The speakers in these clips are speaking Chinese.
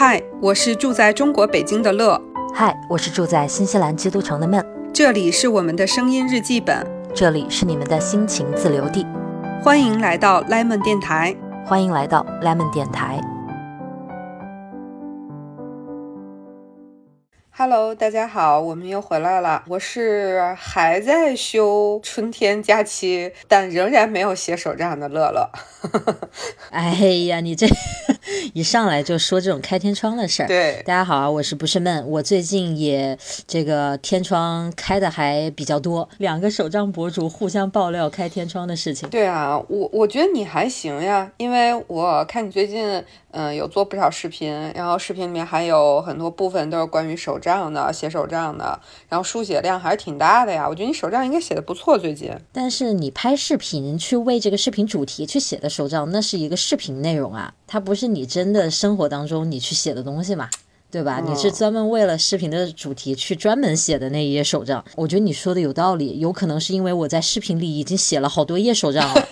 嗨，我是住在中国北京的乐。嗨，我是住在新西兰基督城的闷。这里是我们的声音日记本，这里是你们的心情自留地。欢迎来到 Lemon 电台，欢迎来到 Lemon 电台。Hello，大家好，我们又回来了。我是还在休春天假期，但仍然没有写手账的乐乐。哎呀，你这 一上来就说这种开天窗的事儿。对，大家好啊，我是不是闷？我最近也这个天窗开的还比较多，两个手账博主互相爆料开天窗的事情。对啊，我我觉得你还行呀，因为我看你最近。嗯，有做不少视频，然后视频里面还有很多部分都是关于手账的，写手账的，然后书写量还是挺大的呀。我觉得你手账应该写的不错，最近。但是你拍视频去为这个视频主题去写的手账，那是一个视频内容啊，它不是你真的生活当中你去写的东西嘛，对吧？你是专门为了视频的主题去专门写的那一页手账。我觉得你说的有道理，有可能是因为我在视频里已经写了好多页手账了。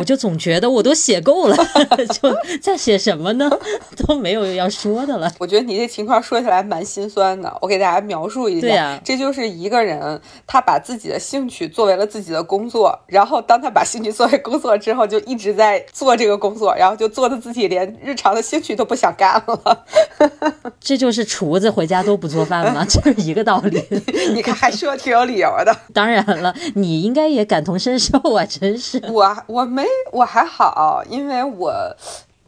我就总觉得我都写够了，就在写什么呢？都没有要说的了。我觉得你这情况说起来蛮心酸的。我给大家描述一下，这就是一个人，他把自己的兴趣作为了自己的工作，然后当他把兴趣作为工作之后，就一直在做这个工作，然后就做的自己连日常的兴趣都不想干了。这就是厨子回家都不做饭吗？这是一个道理。你看，还说挺有理由的。当然了，你应该也感同身受啊！真是，我我没。我还好，因为我。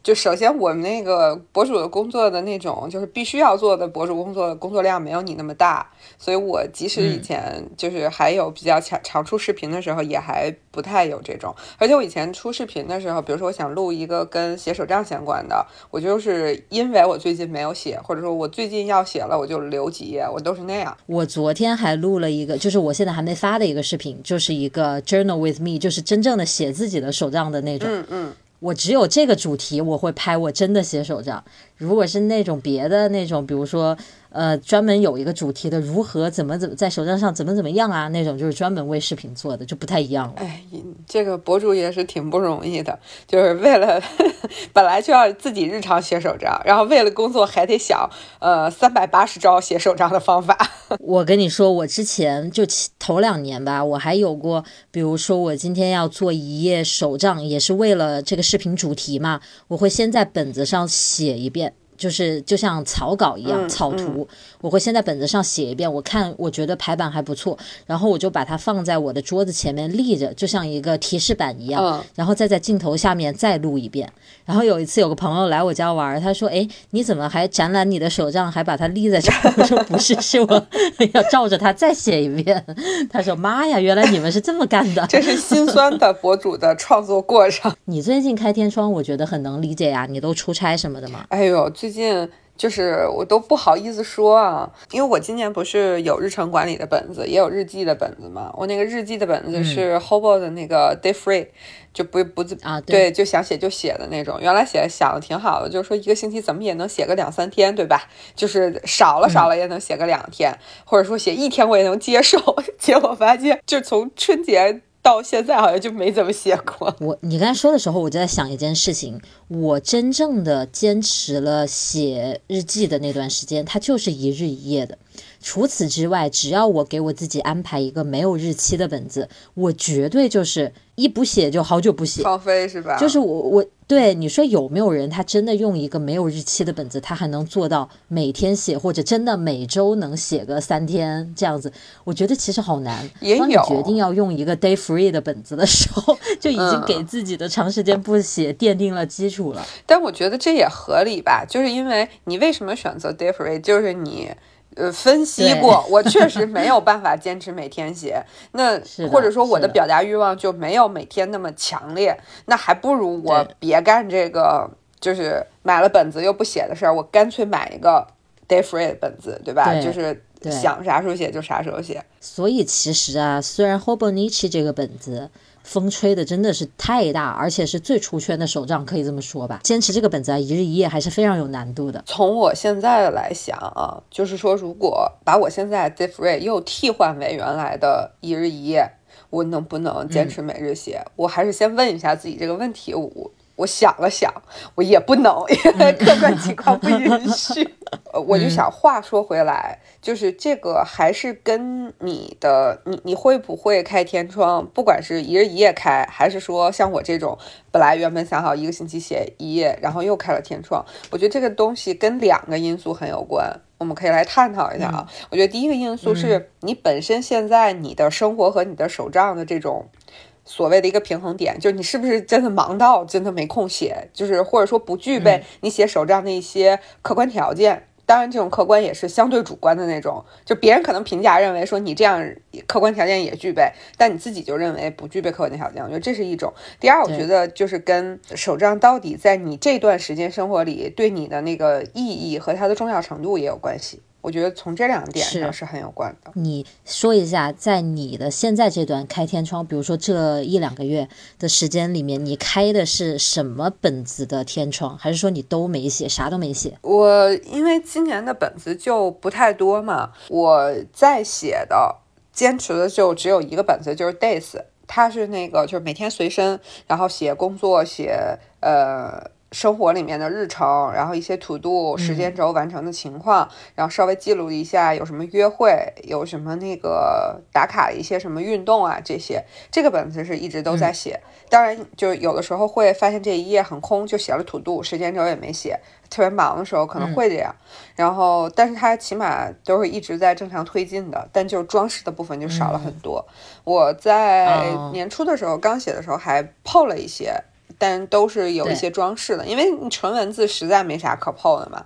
就首先我们那个博主的工作的那种，就是必须要做的博主工作的工作量没有你那么大，所以我即使以前就是还有比较强常出视频的时候，也还不太有这种。而且我以前出视频的时候，比如说我想录一个跟写手账相关的，我就是因为我最近没有写，或者说我最近要写了，我就留几页，我都是那样。我昨天还录了一个，就是我现在还没发的一个视频，就是一个 journal with me，就是真正的写自己的手账的那种。嗯嗯。我只有这个主题，我会拍我真的写手账。如果是那种别的那种，比如说。呃，专门有一个主题的，如何怎么怎么在手账上怎么怎么样啊？那种就是专门为视频做的，就不太一样了。哎，这个博主也是挺不容易的，就是为了 本来就要自己日常写手账，然后为了工作还得想呃三百八十招写手账的方法。我跟你说，我之前就头两年吧，我还有过，比如说我今天要做一页手账，也是为了这个视频主题嘛，我会先在本子上写一遍。就是就像草稿一样，草图，我会先在本子上写一遍，我看我觉得排版还不错，然后我就把它放在我的桌子前面立着，就像一个提示板一样，然后再在镜头下面再录一遍。然后有一次有个朋友来我家玩，他说：“哎，你怎么还展览你的手账，还把它立在这？” 我说：“不是，是我要照着它再写一遍。”他说：“妈呀，原来你们是这么干的。”这是心酸的博主的创作过程。你最近开天窗，我觉得很能理解呀。你都出差什么的吗？哎呦，最近。就是我都不好意思说啊，因为我今年不是有日程管理的本子，也有日记的本子嘛。我那个日记的本子是 Hobo 的那个 Day Free，就不不啊，对，就想写就写的那种。原来写想的挺好的，就是说一个星期怎么也能写个两三天，对吧？就是少了少了也能写个两天，或者说写一天我也能接受。结果发现，就从春节。到现在好像就没怎么写过。我你刚才说的时候，我就在想一件事情。我真正的坚持了写日记的那段时间，它就是一日一夜的。除此之外，只要我给我自己安排一个没有日期的本子，我绝对就是一不写就好久不写。放飞是吧？就是我我对你说有没有人他真的用一个没有日期的本子，他还能做到每天写，或者真的每周能写个三天这样子？我觉得其实好难。也有。当你决定要用一个 day free 的本子的时候，就已经给自己的长时间不写奠定了基础了。但我觉得这也合理吧，就是因为你为什么选择 day free，就是你。呃，分析过，我确实没有办法坚持每天写。那 或者说我的表达欲望就没有每天那么强烈。那还不如我别干这个，就是买了本子又不写的事儿。我干脆买一个 day free 的本子，对吧？就是想啥时候写就啥时候写。所以其实啊，虽然 Hobonichi 这个本子。风吹的真的是太大，而且是最出圈的手账，可以这么说吧。坚持这个本子啊，一日一夜还是非常有难度的。从我现在来想啊，就是说，如果把我现在 d i f r e e 又替换为原来的一日一夜，我能不能坚持每日写？我还是先问一下自己这个问题。我我想了想，我也不能，因为客观情况不允许。呃，我就想，话说回来，就是这个还是跟你的，你你会不会开天窗？不管是一日一夜开，还是说像我这种，本来原本想好一个星期写一页，然后又开了天窗，我觉得这个东西跟两个因素很有关，我们可以来探讨一下啊。我觉得第一个因素是你本身现在你的生活和你的手账的这种。所谓的一个平衡点，就是你是不是真的忙到真的没空写，就是或者说不具备你写手账的一些客观条件。当然，这种客观也是相对主观的那种，就别人可能评价认为说你这样客观条件也具备，但你自己就认为不具备客观条件。我觉得这是一种。第二，我觉得就是跟手账到底在你这段时间生活里对你的那个意义和它的重要程度也有关系。我觉得从这两点上是很有关的。你说一下，在你的现在这段开天窗，比如说这一两个月的时间里面，你开的是什么本子的天窗，还是说你都没写，啥都没写？我因为今年的本子就不太多嘛，我在写的坚持的就只有一个本子，就是 Days，它是那个就是每天随身，然后写工作，写呃。生活里面的日程，然后一些 to do 时间轴完成的情况，然后稍微记录一下有什么约会，有什么那个打卡一些什么运动啊这些。这个本子是一直都在写，当然就有的时候会发现这一页很空，就写了 to do 时间轴也没写，特别忙的时候可能会这样。然后，但是它起码都是一直在正常推进的，但就是装饰的部分就少了很多。我在年初的时候刚写的时候还 PO 了一些。但都是有一些装饰的，因为你纯文字实在没啥可 PO 的嘛。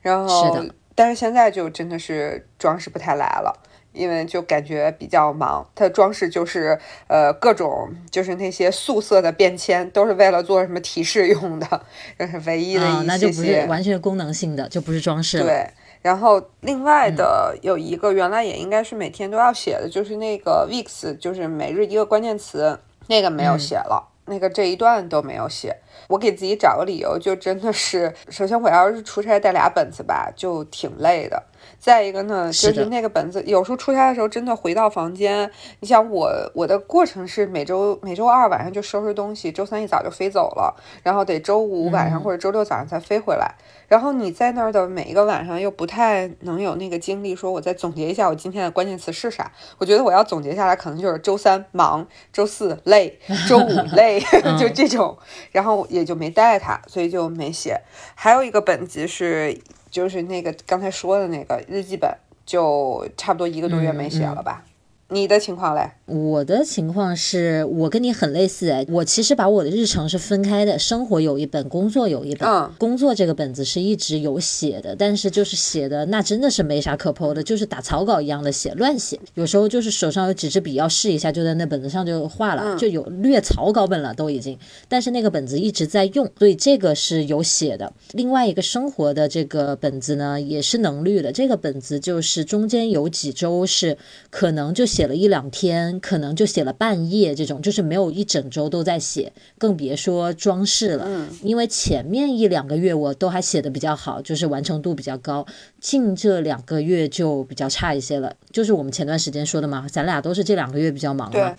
然后，但是现在就真的是装饰不太来了，因为就感觉比较忙。它的装饰就是呃各种就是那些素色的便签，都是为了做什么提示用的，这是唯一的一些。那就不是完全功能性的，就不是装饰了。对。然后另外的有一个原来也应该是每天都要写的，就是那个 weeks，就是每日一个关键词，那个没有写了。那个这一段都没有写，我给自己找个理由，就真的是，首先我要是出差带俩本子吧，就挺累的。再一个呢，就是那个本子，有时候出差的时候，真的回到房间，你想我我的过程是每周每周二晚上就收拾东西，周三一早就飞走了，然后得周五晚上或者周六早上才飞回来。然后你在那儿的每一个晚上又不太能有那个精力说，我再总结一下我今天的关键词是啥。我觉得我要总结下来，可能就是周三忙，周四累，周五累，就这种。然后也就没带它，所以就没写。还有一个本子是，就是那个刚才说的那个日记本，就差不多一个多月没写了吧。你的情况嘞？我的情况是我跟你很类似哎，我其实把我的日程是分开的，生活有一本，工作有一本。嗯，工作这个本子是一直有写的，但是就是写的那真的是没啥可剖的，就是打草稿一样的写，乱写。有时候就是手上有几支笔要试一下，就在那本子上就画了，就有略草稿本了都已经。但是那个本子一直在用，所以这个是有写的。另外一个生活的这个本子呢，也是能绿的。这个本子就是中间有几周是可能就。写了一两天，可能就写了半夜，这种就是没有一整周都在写，更别说装饰了。嗯，因为前面一两个月我都还写的比较好，就是完成度比较高，近这两个月就比较差一些了。就是我们前段时间说的嘛，咱俩都是这两个月比较忙嘛。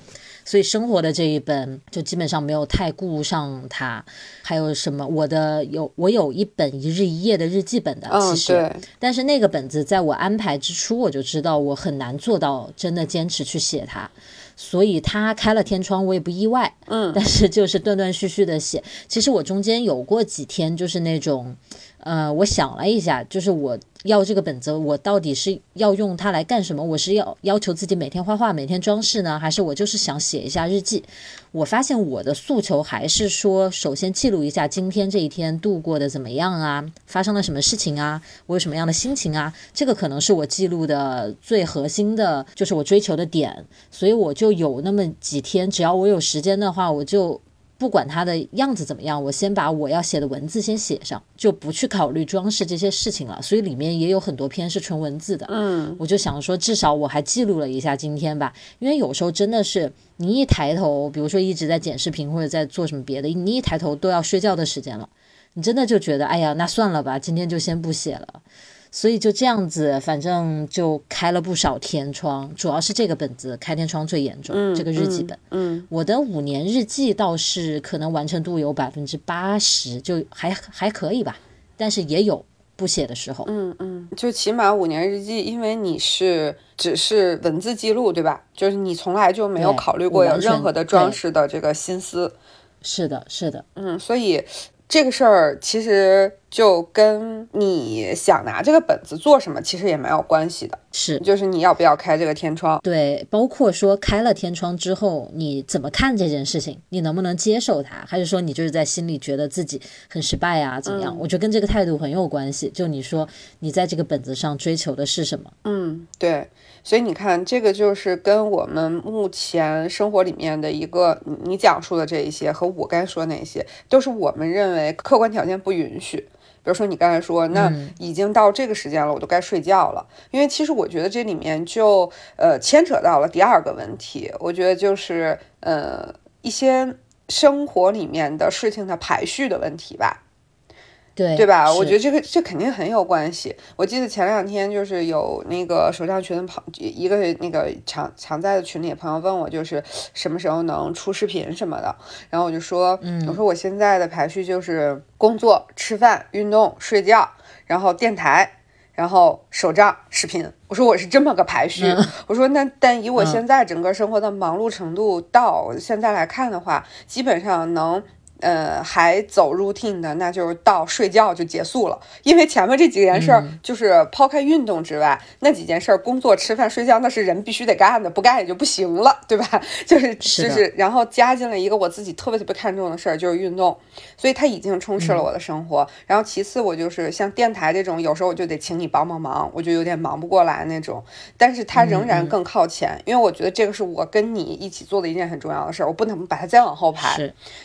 所以生活的这一本就基本上没有太顾上它，还有什么？我的有我有一本一日一夜的日记本的，其实，但是那个本子在我安排之初我就知道我很难做到真的坚持去写它，所以它开了天窗我也不意外，嗯，但是就是断断续续的写。其实我中间有过几天就是那种。呃，我想了一下，就是我要这个本子，我到底是要用它来干什么？我是要要求自己每天画画、每天装饰呢，还是我就是想写一下日记？我发现我的诉求还是说，首先记录一下今天这一天度过的怎么样啊，发生了什么事情啊，我有什么样的心情啊？这个可能是我记录的最核心的，就是我追求的点。所以我就有那么几天，只要我有时间的话，我就。不管它的样子怎么样，我先把我要写的文字先写上，就不去考虑装饰这些事情了。所以里面也有很多篇是纯文字的。嗯，我就想说，至少我还记录了一下今天吧。因为有时候真的是你一抬头，比如说一直在剪视频或者在做什么别的，你一抬头都要睡觉的时间了，你真的就觉得，哎呀，那算了吧，今天就先不写了。所以就这样子，反正就开了不少天窗，主要是这个本子开天窗最严重，这个日记本。嗯，我的五年日记倒是可能完成度有百分之八十，就还还可以吧，但是也有不写的时候。嗯嗯，就起码五年日记，因为你是只是文字记录，对吧？就是你从来就没有考虑过有任何的装饰的这个心思。是的，是的，嗯，所以这个事儿其实就跟你想拿这个本子做什么，其实也没有关系的，是就是你要不要开这个天窗。对，包括说开了天窗之后，你怎么看这件事情，你能不能接受它，还是说你就是在心里觉得自己很失败啊，怎么样？我觉得跟这个态度很有关系。就你说你在这个本子上追求的是什么？嗯，对，所以你看，这个就是跟我们目前生活里面的一个你你讲述的这一些和我该说的那些，都是我们认为客观条件不允许。比如说你刚才说，那已经到这个时间了，我都该睡觉了。因为其实我觉得这里面就呃牵扯到了第二个问题，我觉得就是呃一些生活里面的事情的排序的问题吧。对对吧？我觉得这个这肯定很有关系。我记得前两天就是有那个手账群的朋一个那个常常在的群里的朋友问我，就是什么时候能出视频什么的。然后我就说，我说我现在的排序就是工作、吃饭、运动、睡觉，然后电台。然后手账、视频，我说我是这么个排序。我说那但以我现在整个生活的忙碌程度，到现在来看的话，基本上能呃，还走 routine 的，那就是到睡觉就结束了。因为前面这几件事儿，就是抛开运动之外，那几件事儿，工作、吃饭、睡觉，那是人必须得干的，不干也就不行了，对吧？就是就是，然后加进了一个我自己特别特别看重的事儿，就是运动，所以它已经充斥了我的生活。然后其次，我就是像电台这种，有时候我就得请你帮帮忙，我就有点忙不过来那种。但是它仍然更靠前，因为我觉得这个是我跟你一起做的一件很重要的事儿，我不能把它再往后排。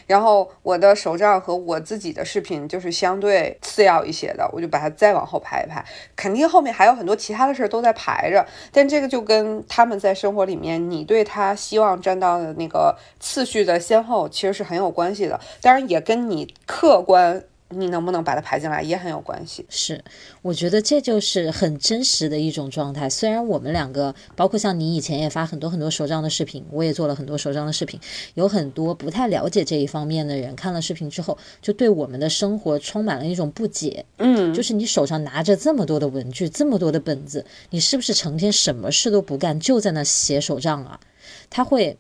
然后我的手账和我自己的视频就是相对次要一些的，我就把它再往后排一排。肯定后面还有很多其他的事儿都在排着，但这个就跟他们在生活里面，你对他希望占到的那个次序的先后，其实是很有关系的。当然，也跟你客观你能不能把它排进来也很有关系。是，我觉得这就是很真实的一种状态。虽然我们两个，包括像你以前也发很多很多手账的视频，我也做了很多手账的视频，有很多不太了解这一方面的人看了视频之后，就对我们的生活充满了一种不解。嗯，就是你手上拿着这么多的文具，这么多的本子，你是不是成天什么事都不干，就在那写手账啊？他会。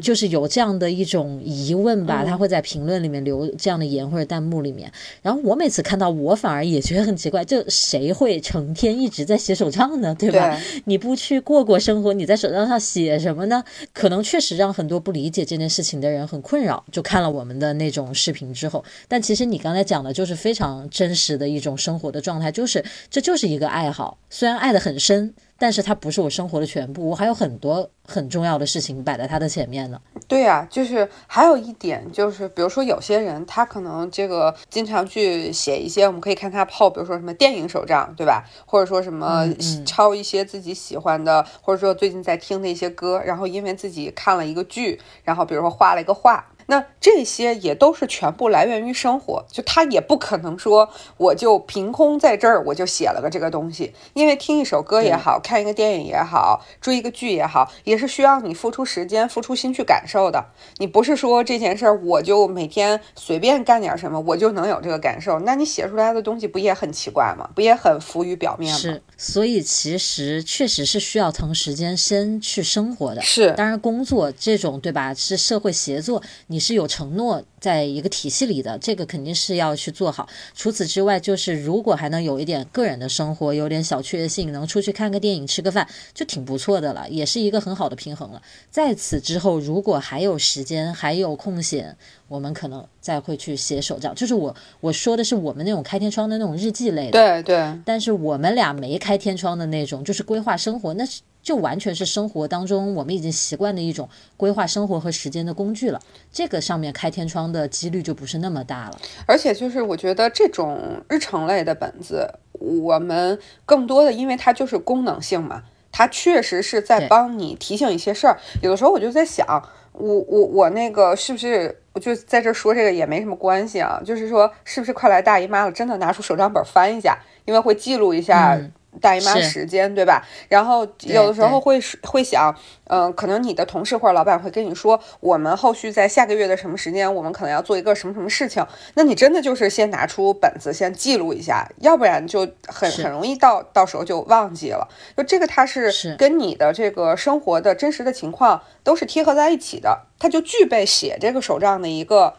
就是有这样的一种疑问吧，他会在评论里面留这样的言或者弹幕里面，然后我每次看到，我反而也觉得很奇怪，就谁会成天一直在写手账呢？对吧？你不去过过生活，你在手账上写什么呢？可能确实让很多不理解这件事情的人很困扰。就看了我们的那种视频之后，但其实你刚才讲的就是非常真实的一种生活的状态，就是这就是一个爱好，虽然爱得很深。但是它不是我生活的全部，我还有很多很重要的事情摆在它的前面呢。对呀、啊，就是还有一点就是，比如说有些人他可能这个经常去写一些，我们可以看他泡，比如说什么电影手账，对吧？或者说什么抄一些自己喜欢的，嗯、或者说最近在听的一些歌，然后因为自己看了一个剧，然后比如说画了一个画。那这些也都是全部来源于生活，就他也不可能说我就凭空在这儿我就写了个这个东西，因为听一首歌也好看一个电影也好，追一个剧也好，也是需要你付出时间、付出心去感受的。你不是说这件事儿我就每天随便干点什么，我就能有这个感受，那你写出来的东西不也很奇怪吗？不也很浮于表面吗？是，所以其实确实是需要腾时间先去生活的。是，当然工作这种对吧，是社会协作。你是有承诺在一个体系里的，这个肯定是要去做好。除此之外，就是如果还能有一点个人的生活，有点小确幸，能出去看个电影、吃个饭，就挺不错的了，也是一个很好的平衡了。在此之后，如果还有时间，还有空闲，我们可能再会去写手账。就是我我说的是我们那种开天窗的那种日记类的，对对。但是我们俩没开天窗的那种，就是规划生活，那是。就完全是生活当中我们已经习惯的一种规划生活和时间的工具了。这个上面开天窗的几率就不是那么大了。而且就是我觉得这种日程类的本子，我们更多的因为它就是功能性嘛，它确实是在帮你提醒一些事儿。有的时候我就在想。我我我那个是不是我就在这说这个也没什么关系啊？就是说是不是快来大姨妈了？真的拿出手账本翻一下，因为会记录一下。大姨妈时间对吧？然后有的时候会会想，嗯，可能你的同事或者老板会跟你说，我们后续在下个月的什么时间，我们可能要做一个什么什么事情。那你真的就是先拿出本子先记录一下，要不然就很很容易到到时候就忘记了。就这个它是跟你的这个生活的真实的情况都是贴合在一起的，它就具备写这个手账的一个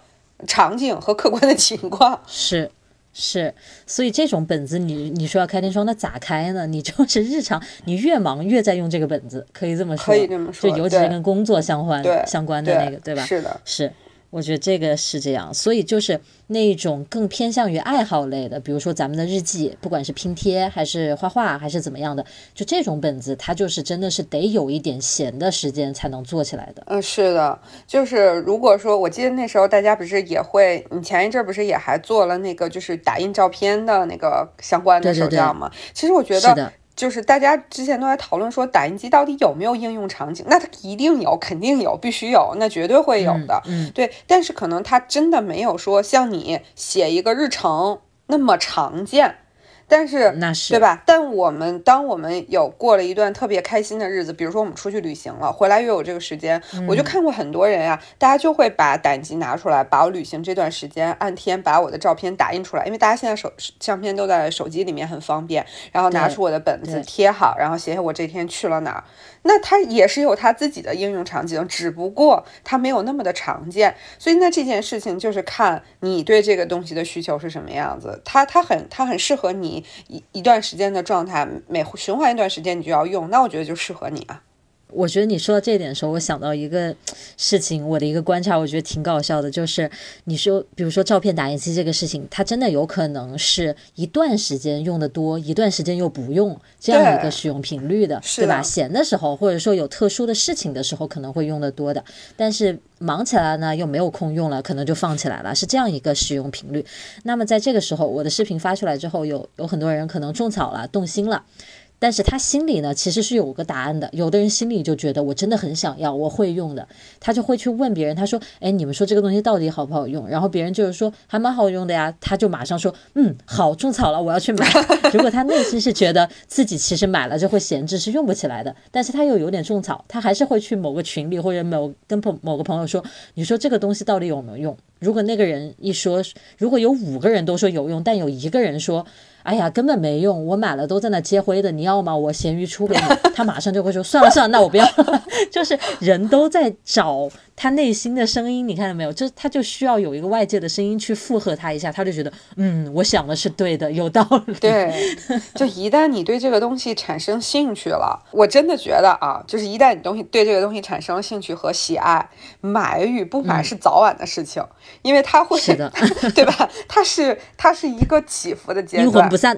场景和客观的情况。是。是，所以这种本子，你你说要开天窗，那咋开呢？你就是 日常，你越忙越在用这个本子，可以这么说，可以这么说，就尤其是跟工作相关相关的那个，对吧？是的，是。我觉得这个是这样，所以就是那种更偏向于爱好类的，比如说咱们的日记，不管是拼贴还是画画还是怎么样的，就这种本子，它就是真的是得有一点闲的时间才能做起来的。嗯，是的，就是如果说我记得那时候大家不是也会，你前一阵不是也还做了那个就是打印照片的那个相关的手账吗？其实我觉得。就是大家之前都在讨论说打印机到底有没有应用场景？那它一定有，肯定有，必须有，那绝对会有的。嗯，对。但是可能它真的没有说像你写一个日程那么常见。但是，那是对吧？但我们当我们有过了一段特别开心的日子，比如说我们出去旅行了，回来又有这个时间，我就看过很多人呀，大家就会把胆机拿出来，把我旅行这段时间按天把我的照片打印出来，因为大家现在手相片都在手机里面很方便，然后拿出我的本子贴好，然后写写我这天去了哪儿。那它也是有它自己的应用场景，只不过它没有那么的常见。所以那这件事情就是看你对这个东西的需求是什么样子，它它很它很适合你。一一段时间的状态，每循环一段时间你就要用，那我觉得就适合你啊。我觉得你说到这点的时候，我想到一个事情，我的一个观察，我觉得挺搞笑的，就是你说，比如说照片打印机这个事情，它真的有可能是一段时间用的多，一段时间又不用这样一个使用频率的，对吧？闲的时候，或者说有特殊的事情的时候，可能会用的多的，但是忙起来呢，又没有空用了，可能就放起来了，是这样一个使用频率。那么在这个时候，我的视频发出来之后，有有很多人可能种草了，动心了。但是他心里呢，其实是有个答案的。有的人心里就觉得我真的很想要，我会用的，他就会去问别人。他说：“哎，你们说这个东西到底好不好用？”然后别人就是说还蛮好用的呀，他就马上说：“嗯，好，种草了，我要去买。” 如果他内心是觉得自己其实买了就会闲置，是用不起来的，但是他又有点种草，他还是会去某个群里或者某跟朋某个朋友说：“你说这个东西到底有没有用？”如果那个人一说，如果有五个人都说有用，但有一个人说。哎呀，根本没用，我买了都在那接灰的，你要吗？我闲鱼出给你，他马上就会说算了算了，那我不要。就是人都在找他内心的声音，你看到没有？就他就需要有一个外界的声音去附和他一下，他就觉得嗯，我想的是对的，有道理。对，就一旦你对这个东西产生兴趣了，我真的觉得啊，就是一旦你东西对这个东西产生了兴趣和喜爱，买与不买是早晚的事情，因为它会是的，对吧？它是它是一个起伏的阶段。散，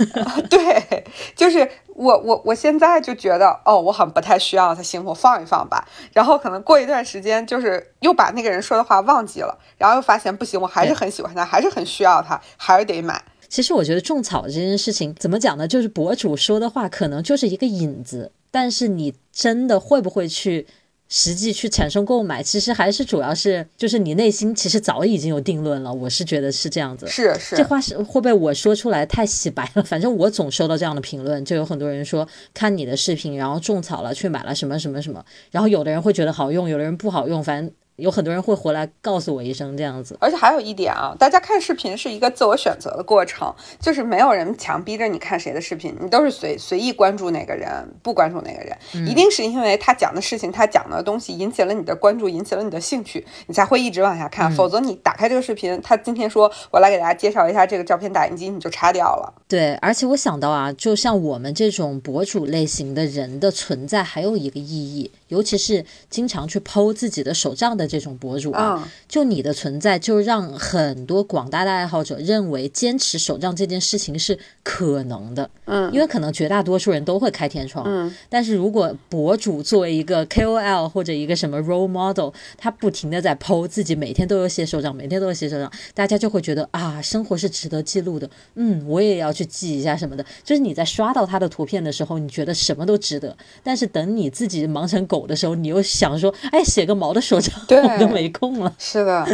对，就是我我我现在就觉得哦，我好像不太需要他，行，我放一放吧。然后可能过一段时间，就是又把那个人说的话忘记了，然后又发现不行，我还是很喜欢他，还是很需要他，还是得买。其实我觉得种草这件事情怎么讲呢？就是博主说的话可能就是一个引子，但是你真的会不会去？实际去产生购买，其实还是主要是就是你内心其实早已经有定论了。我是觉得是这样子。是是，这话是会不会我说出来太洗白了？反正我总收到这样的评论，就有很多人说看你的视频，然后种草了，去买了什么什么什么，然后有的人会觉得好用，有的人不好用，反正。有很多人会回来告诉我一声这样子，而且还有一点啊，大家看视频是一个自我选择的过程，就是没有人强逼着你看谁的视频，你都是随随意关注哪个人，不关注哪个人，一定是因为他讲的事情，他讲的东西引起了你的关注，引起了你的兴趣，你才会一直往下看，否则你打开这个视频，他今天说我来给大家介绍一下这个照片打印机，你就叉掉了。对，而且我想到啊，就像我们这种博主类型的人的存在，还有一个意义，尤其是经常去剖自己的手账的。这种博主啊，就你的存在，就让很多广大的爱好者认为坚持手账这件事情是可能的。嗯，因为可能绝大多数人都会开天窗。嗯，但是如果博主作为一个 KOL 或者一个什么 role model，他不停的在 PO 自己每天都有写手账，每天都有写手账，大家就会觉得啊，生活是值得记录的。嗯，我也要去记一下什么的。就是你在刷到他的图片的时候，你觉得什么都值得。但是等你自己忙成狗的时候，你又想说，哎，写个毛的手账，我就没空了。是的，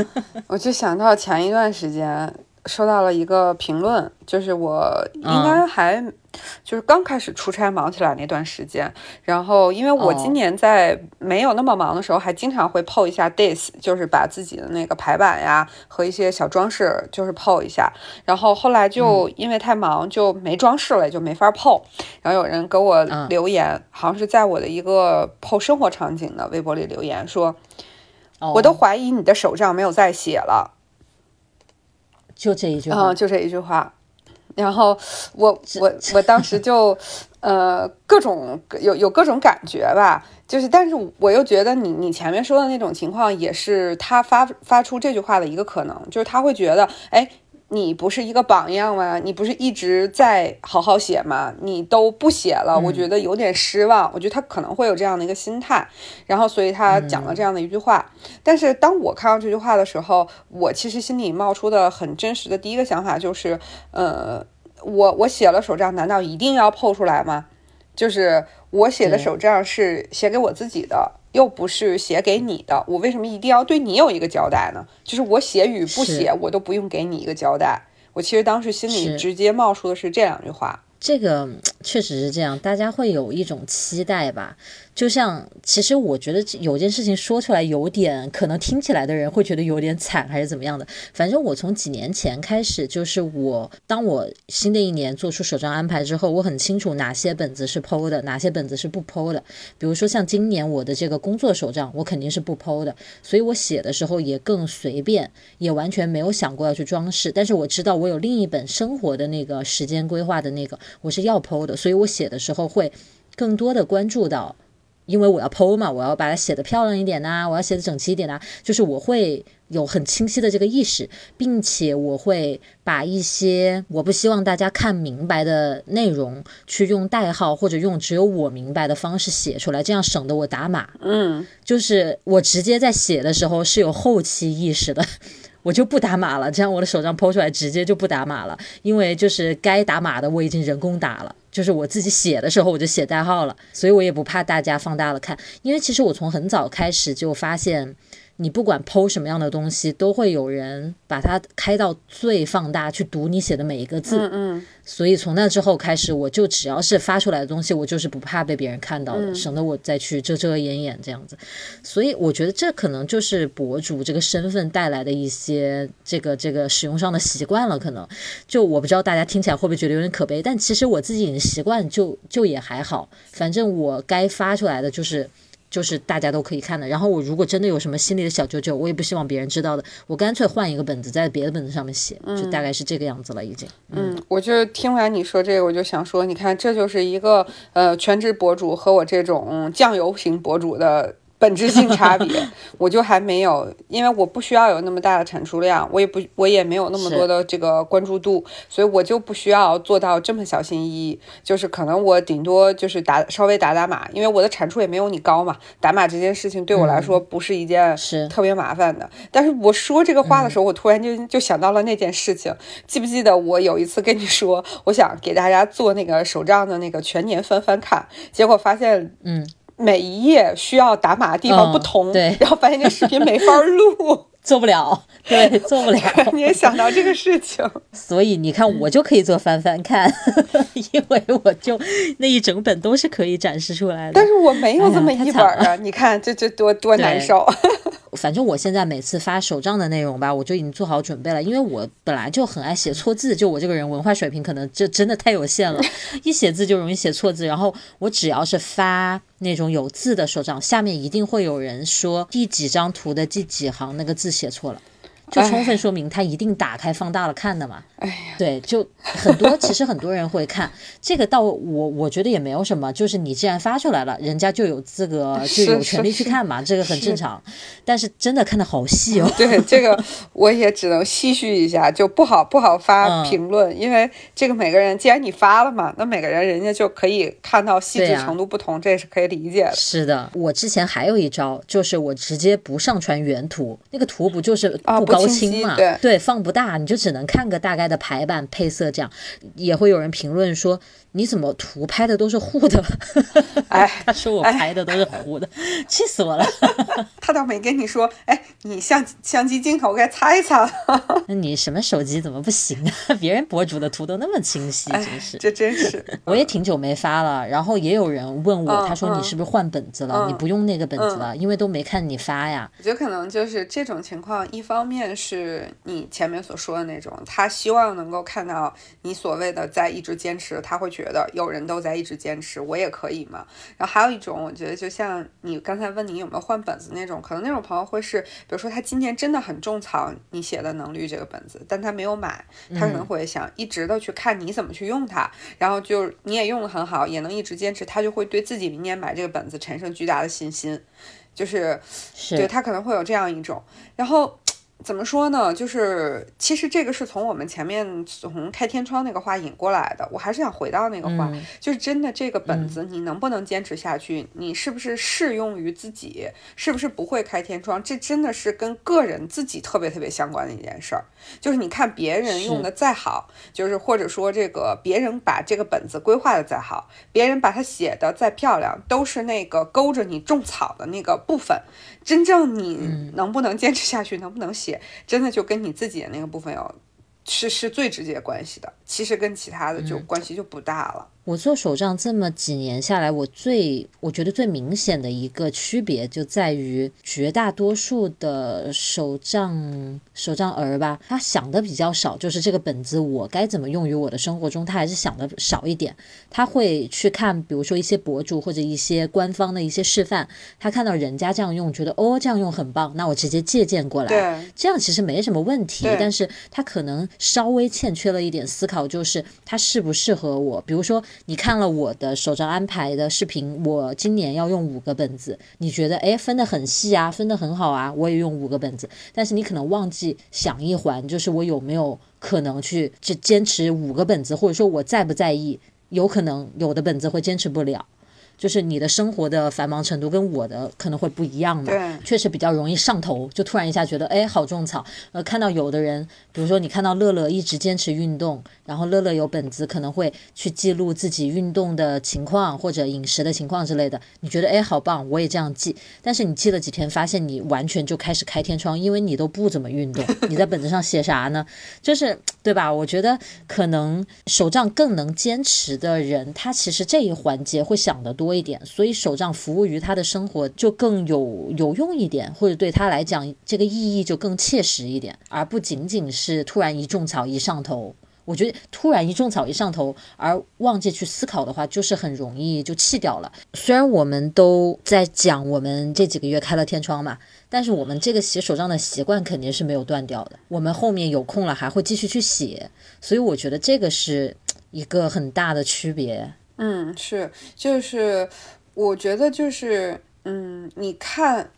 我就想到前一段时间收到了一个评论，就是我应该还就是刚开始出差忙起来那段时间，然后因为我今年在没有那么忙的时候，还经常会 PO 一下 days，就是把自己的那个排版呀和一些小装饰就是 PO 一下，然后后来就因为太忙就没装饰了，就没法 PO。然后有人给我留言，好像是在我的一个 PO 生活场景的微博里留言说。我都怀疑你的手账没有再写了，就这一句话，就这一句话。然后我我我当时就呃各种有有各种感觉吧，就是但是我又觉得你你前面说的那种情况也是他发发出这句话的一个可能，就是他会觉得哎。你不是一个榜样吗？你不是一直在好好写吗？你都不写了，我觉得有点失望。我觉得他可能会有这样的一个心态，然后所以他讲了这样的一句话。但是当我看到这句话的时候，我其实心里冒出的很真实的第一个想法就是，呃，我我写了手账，难道一定要剖出来吗？就是我写的手账是写给我自己的。又不是写给你的，我为什么一定要对你有一个交代呢？就是我写与不写，我都不用给你一个交代。我其实当时心里直接冒出的是这两句话。这个确实是这样，大家会有一种期待吧。就像，其实我觉得有件事情说出来有点，可能听起来的人会觉得有点惨，还是怎么样的。反正我从几年前开始，就是我当我新的一年做出手账安排之后，我很清楚哪些本子是剖的，哪些本子是不剖的。比如说像今年我的这个工作手账，我肯定是不剖的，所以我写的时候也更随便，也完全没有想过要去装饰。但是我知道我有另一本生活的那个时间规划的那个，我是要剖的，所以我写的时候会更多的关注到。因为我要剖嘛，我要把它写的漂亮一点呐，我要写的整齐一点呐，就是我会有很清晰的这个意识，并且我会把一些我不希望大家看明白的内容，去用代号或者用只有我明白的方式写出来，这样省得我打码。嗯，就是我直接在写的时候是有后期意识的。我就不打码了，这样我的手账剖出来直接就不打码了，因为就是该打码的我已经人工打了，就是我自己写的时候我就写代号了，所以我也不怕大家放大了看，因为其实我从很早开始就发现。你不管剖什么样的东西，都会有人把它开到最放大去读你写的每一个字。嗯嗯。所以从那之后开始，我就只要是发出来的东西，我就是不怕被别人看到的，省得我再去遮遮掩掩这样子。所以我觉得这可能就是博主这个身份带来的一些这个这个使用上的习惯了。可能就我不知道大家听起来会不会觉得有点可悲，但其实我自己已经习惯，就就也还好。反正我该发出来的就是。就是大家都可以看的。然后我如果真的有什么心里的小九九，我也不希望别人知道的，我干脆换一个本子，在别的本子上面写，就大概是这个样子了，已经。嗯，我就听完你说这个，我就想说，你看，这就是一个呃全职博主和我这种酱油型博主的。本质性差别，我就还没有，因为我不需要有那么大的产出量，我也不，我也没有那么多的这个关注度，所以我就不需要做到这么小心翼翼。就是可能我顶多就是打稍微打打码，因为我的产出也没有你高嘛。打码这件事情对我来说不是一件是特别麻烦的。但是我说这个话的时候，我突然就就想到了那件事情，记不记得我有一次跟你说，我想给大家做那个手账的那个全年翻翻看，结果发现，嗯。每一页需要打码的地方不同，对，然后发现这视频没法录，做不了，对，做不了。你也想到这个事情，所以你看，我就可以做翻翻看，因为我就那一整本都是可以展示出来的。但是我没有这么一本啊，你看这这多多难受。反正我现在每次发手账的内容吧，我就已经做好准备了，因为我本来就很爱写错字，就我这个人文化水平可能就真的太有限了，一写字就容易写错字。然后我只要是发那种有字的手账，下面一定会有人说第几张图的第几行那个字写错了。就充分说明他一定打开放大了看的嘛。哎呀，对，就很多，其实很多人会看这个，倒我我觉得也没有什么，就是你既然发出来了，人家就有资格，就有权利去看嘛，这个很正常。但是真的看的好细哦。对，这个我也只能唏嘘一下，就不好不好发评论，因为这个每个人，既然你发了嘛，那每个人人家就可以看到细致程度不同，这也是可以理解的。是的，我之前还有一招，就是我直接不上传原图，那个图不就是不高清嘛？对，放不大，你就只能看个大概。的排版配色这样，也会有人评论说。你怎么图拍的都是糊的？哎，他说我拍的都是糊的，气死我了。他倒没跟你说，哎，你相相机镜头该擦一擦。那你什么手机怎么不行啊？别人博主的图都那么清晰，真是。这真是。我也挺久没发了，然后也有人问我，他说你是不是换本子了？你不用那个本子了，因为都没看你发呀。我觉得可能就是这种情况，一方面是你前面所说的那种，他希望能够看到你所谓的在一直坚持，他会觉得。觉得有人都在一直坚持，我也可以嘛。然后还有一种，我觉得就像你刚才问你有没有换本子那种，可能那种朋友会是，比如说他今年真的很种草你写的能率这个本子，但他没有买，他可能会想一直的去看你怎么去用它，然后就你也用的很好，也能一直坚持，他就会对自己明年买这个本子产生巨大的信心，就是对他可能会有这样一种，然后。怎么说呢？就是其实这个是从我们前面从开天窗那个话引过来的。我还是想回到那个话，就是真的这个本子你能不能坚持下去？你是不是适用于自己？是不是不会开天窗？这真的是跟个人自己特别特别相关的一件事儿。就是你看别人用的再好，就是或者说这个别人把这个本子规划的再好，别人把它写的再漂亮，都是那个勾着你种草的那个部分。真正你能不能坚持下去，能不能写，真的就跟你自己的那个部分有，是是最直接关系的。其实跟其他的就关系就不大了。我做手账这么几年下来，我最我觉得最明显的一个区别就在于，绝大多数的手账手账儿吧，他想的比较少，就是这个本子我该怎么用于我的生活中，他还是想的少一点。他会去看，比如说一些博主或者一些官方的一些示范，他看到人家这样用，觉得哦这样用很棒，那我直接借鉴过来，这样其实没什么问题。但是他可能稍微欠缺了一点思考，就是他适不适合我，比如说。你看了我的手账安排的视频，我今年要用五个本子，你觉得哎分得很细啊，分得很好啊，我也用五个本子，但是你可能忘记想一环，就是我有没有可能去就坚持五个本子，或者说我在不在意，有可能有的本子会坚持不了。就是你的生活的繁忙程度跟我的可能会不一样嘛，确实比较容易上头，就突然一下觉得哎好种草。呃，看到有的人，比如说你看到乐乐一直坚持运动，然后乐乐有本子可能会去记录自己运动的情况或者饮食的情况之类的，你觉得哎好棒，我也这样记。但是你记了几天，发现你完全就开始开天窗，因为你都不怎么运动，你在本子上写啥呢？就是对吧？我觉得可能手账更能坚持的人，他其实这一环节会想得多。多一点，所以手账服务于他的生活就更有有用一点，或者对他来讲这个意义就更切实一点，而不仅仅是突然一种草一上头。我觉得突然一种草一上头而忘记去思考的话，就是很容易就弃掉了。虽然我们都在讲我们这几个月开了天窗嘛，但是我们这个写手账的习惯肯定是没有断掉的。我们后面有空了还会继续去写，所以我觉得这个是一个很大的区别。嗯，是，就是，我觉得就是，嗯，你看。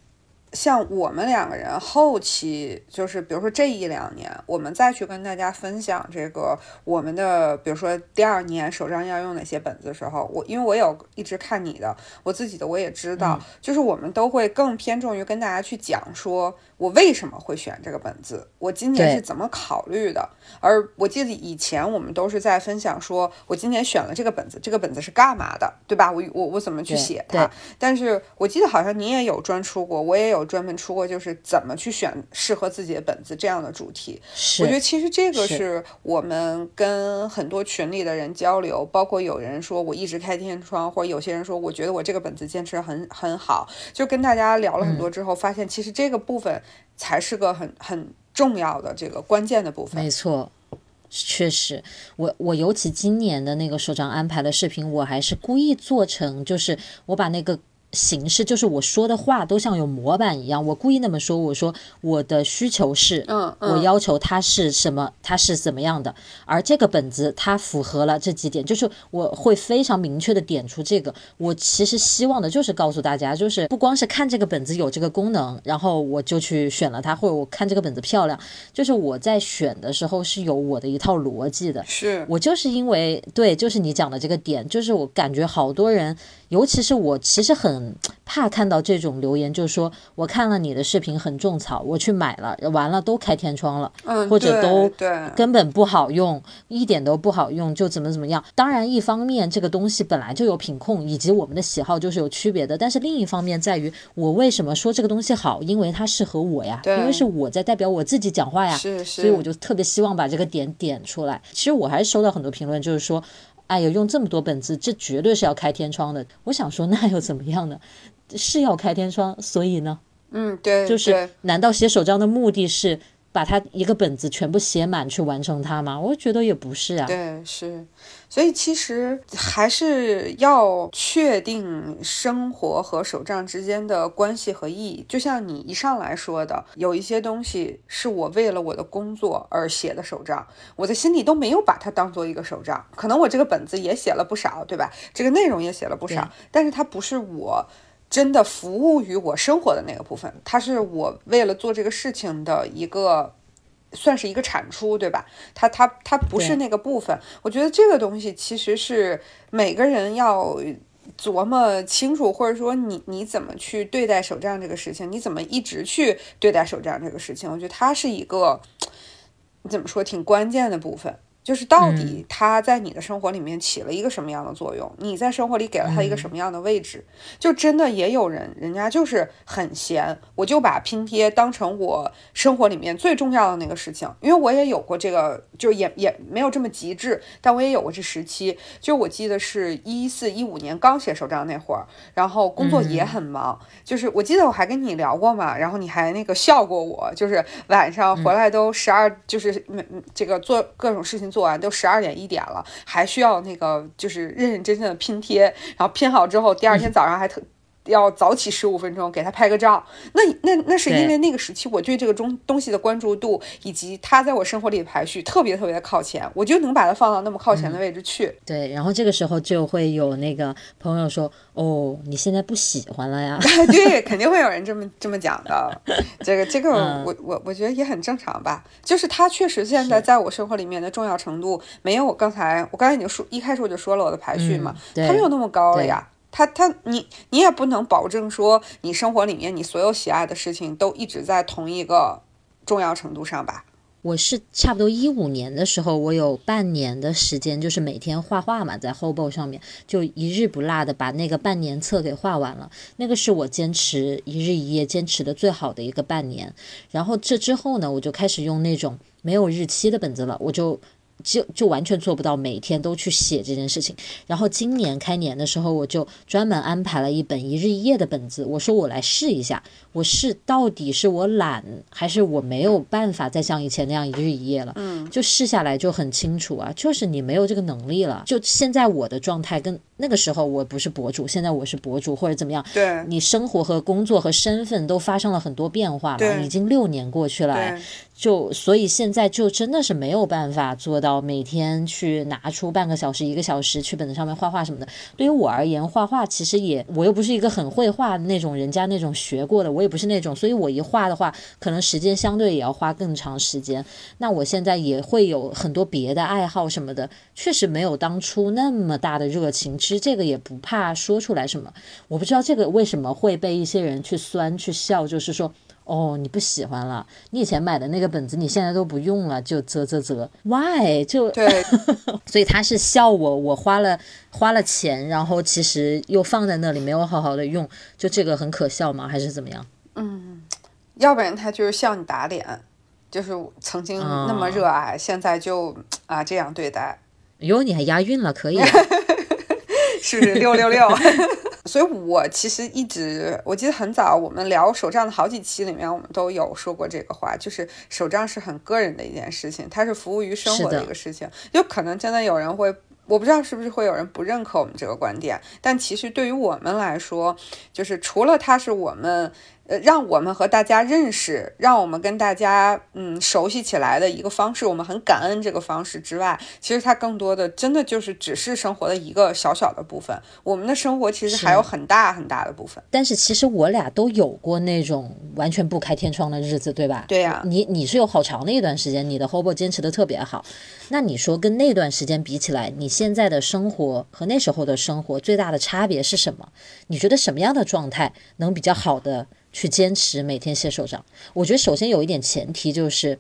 像我们两个人后期就是，比如说这一两年，我们再去跟大家分享这个我们的，比如说第二年手账要用哪些本子的时候，我因为我有一直看你的，我自己的我也知道，就是我们都会更偏重于跟大家去讲说，我为什么会选这个本子，我今年是怎么考虑的。而我记得以前我们都是在分享说，我今年选了这个本子，这个本子是干嘛的，对吧？我我我怎么去写它？但是我记得好像你也有专出过，我也有。有专门出过，就是怎么去选适合自己的本子这样的主题。我觉得其实这个是我们跟很多群里的人交流，包括有人说我一直开天窗，或者有些人说我觉得我这个本子坚持很很好，就跟大家聊了很多之后，发现其实这个部分才是个很很重要的这个关键的部分。没错，确实，我我尤其今年的那个首长安排的视频，我还是故意做成，就是我把那个。形式，就是我说的话都像有模板一样。我故意那么说，我说我的需求是，嗯，我要求它是什么，它是怎么样的。而这个本子它符合了这几点，就是我会非常明确的点出这个。我其实希望的就是告诉大家，就是不光是看这个本子有这个功能，然后我就去选了它，或者我看这个本子漂亮，就是我在选的时候是有我的一套逻辑的。是我就是因为对，就是你讲的这个点，就是我感觉好多人。尤其是我其实很怕看到这种留言，就是说我看了你的视频很种草，我去买了，完了都开天窗了，嗯，或者都对根本不好用，一点都不好用，就怎么怎么样。当然，一方面这个东西本来就有品控，以及我们的喜好就是有区别的，但是另一方面在于我为什么说这个东西好，因为它适合我呀，因为是我在代表我自己讲话呀，是是，所以我就特别希望把这个点点出来。其实我还是收到很多评论，就是说。哎呀，用这么多本子，这绝对是要开天窗的。我想说，那又怎么样呢？是要开天窗，所以呢，嗯，对，就是难道写手账的目的是把它一个本子全部写满去完成它吗？我觉得也不是啊。对，是。所以其实还是要确定生活和手账之间的关系和意义。就像你一上来说的，有一些东西是我为了我的工作而写的手账，我在心里都没有把它当做一个手账。可能我这个本子也写了不少，对吧？这个内容也写了不少，但是它不是我真的服务于我生活的那个部分，它是我为了做这个事情的一个。算是一个产出，对吧？它它它不是那个部分。我觉得这个东西其实是每个人要琢磨清楚，或者说你你怎么去对待手账这个事情，你怎么一直去对待手账这个事情？我觉得它是一个怎么说挺关键的部分。就是到底他在你的生活里面起了一个什么样的作用？你在生活里给了他一个什么样的位置？就真的也有人，人家就是很闲，我就把拼贴当成我生活里面最重要的那个事情。因为我也有过这个，就也也没有这么极致，但我也有过这时期。就我记得是一四一五年刚写手账那会儿，然后工作也很忙。就是我记得我还跟你聊过嘛，然后你还那个笑过我，就是晚上回来都十二，就是这个做各种事情做。做完都十二点一点了，还需要那个就是认认真真的拼贴，然后拼好之后，第二天早上还特。要早起十五分钟给他拍个照，那那那是因为那个时期我对这个中东西的关注度以及他在我生活里的排序特别特别的靠前，我就能把它放到那么靠前的位置去。对，然后这个时候就会有那个朋友说：“哦，你现在不喜欢了呀？” 对，肯定会有人这么这么讲的。这个这个我我我觉得也很正常吧，就是他确实现在在我生活里面的重要程度没有我刚才我刚才已经说一开始我就说了我的排序嘛，他没有那么高了呀。他他你你也不能保证说你生活里面你所有喜爱的事情都一直在同一个重要程度上吧？我是差不多一五年的时候，我有半年的时间就是每天画画嘛，在 Hobo 上面就一日不落的把那个半年册给画完了。那个是我坚持一日一夜坚持的最好的一个半年。然后这之后呢，我就开始用那种没有日期的本子了，我就。就就完全做不到每天都去写这件事情。然后今年开年的时候，我就专门安排了一本一日一夜的本子。我说我来试一下，我试到底是我懒，还是我没有办法再像以前那样一日一夜了。嗯，就试下来就很清楚啊，就是你没有这个能力了。就现在我的状态跟那个时候我不是博主，现在我是博主或者怎么样。对，你生活和工作和身份都发生了很多变化了，已经六年过去了。就所以现在就真的是没有办法做到每天去拿出半个小时、一个小时去本子上面画画什么的。对于我而言，画画其实也我又不是一个很会画的那种人家那种学过的，我也不是那种，所以我一画的话，可能时间相对也要花更长时间。那我现在也会有很多别的爱好什么的，确实没有当初那么大的热情。其实这个也不怕说出来什么，我不知道这个为什么会被一些人去酸去笑，就是说。哦，你不喜欢了？你以前买的那个本子，你现在都不用了，就啧啧啧，why？就对，所以他是笑我，我花了花了钱，然后其实又放在那里没有好好的用，就这个很可笑吗？还是怎么样？嗯，要不然他就是笑你打脸，就是曾经那么热爱，现在就啊这样对待。哟，你还押韵了，可以，是六六六。所以，我其实一直，我记得很早，我们聊手账的好几期里面，我们都有说过这个话，就是手账是很个人的一件事情，它是服务于生活的一个事情。就可能真的有人会我不知道是不是会有人不认可我们这个观点，但其实对于我们来说，就是除了它是我们。呃，让我们和大家认识，让我们跟大家嗯熟悉起来的一个方式，我们很感恩这个方式之外，其实它更多的真的就是只是生活的一个小小的部分。我们的生活其实还有很大很大的部分。但是其实我俩都有过那种完全不开天窗的日子，对吧？对呀。你你是有好长的一段时间，你的 Hobo 坚持的特别好。那你说跟那段时间比起来，你现在的生活和那时候的生活最大的差别是什么？你觉得什么样的状态能比较好的？去坚持每天写手账，我觉得首先有一点前提就是，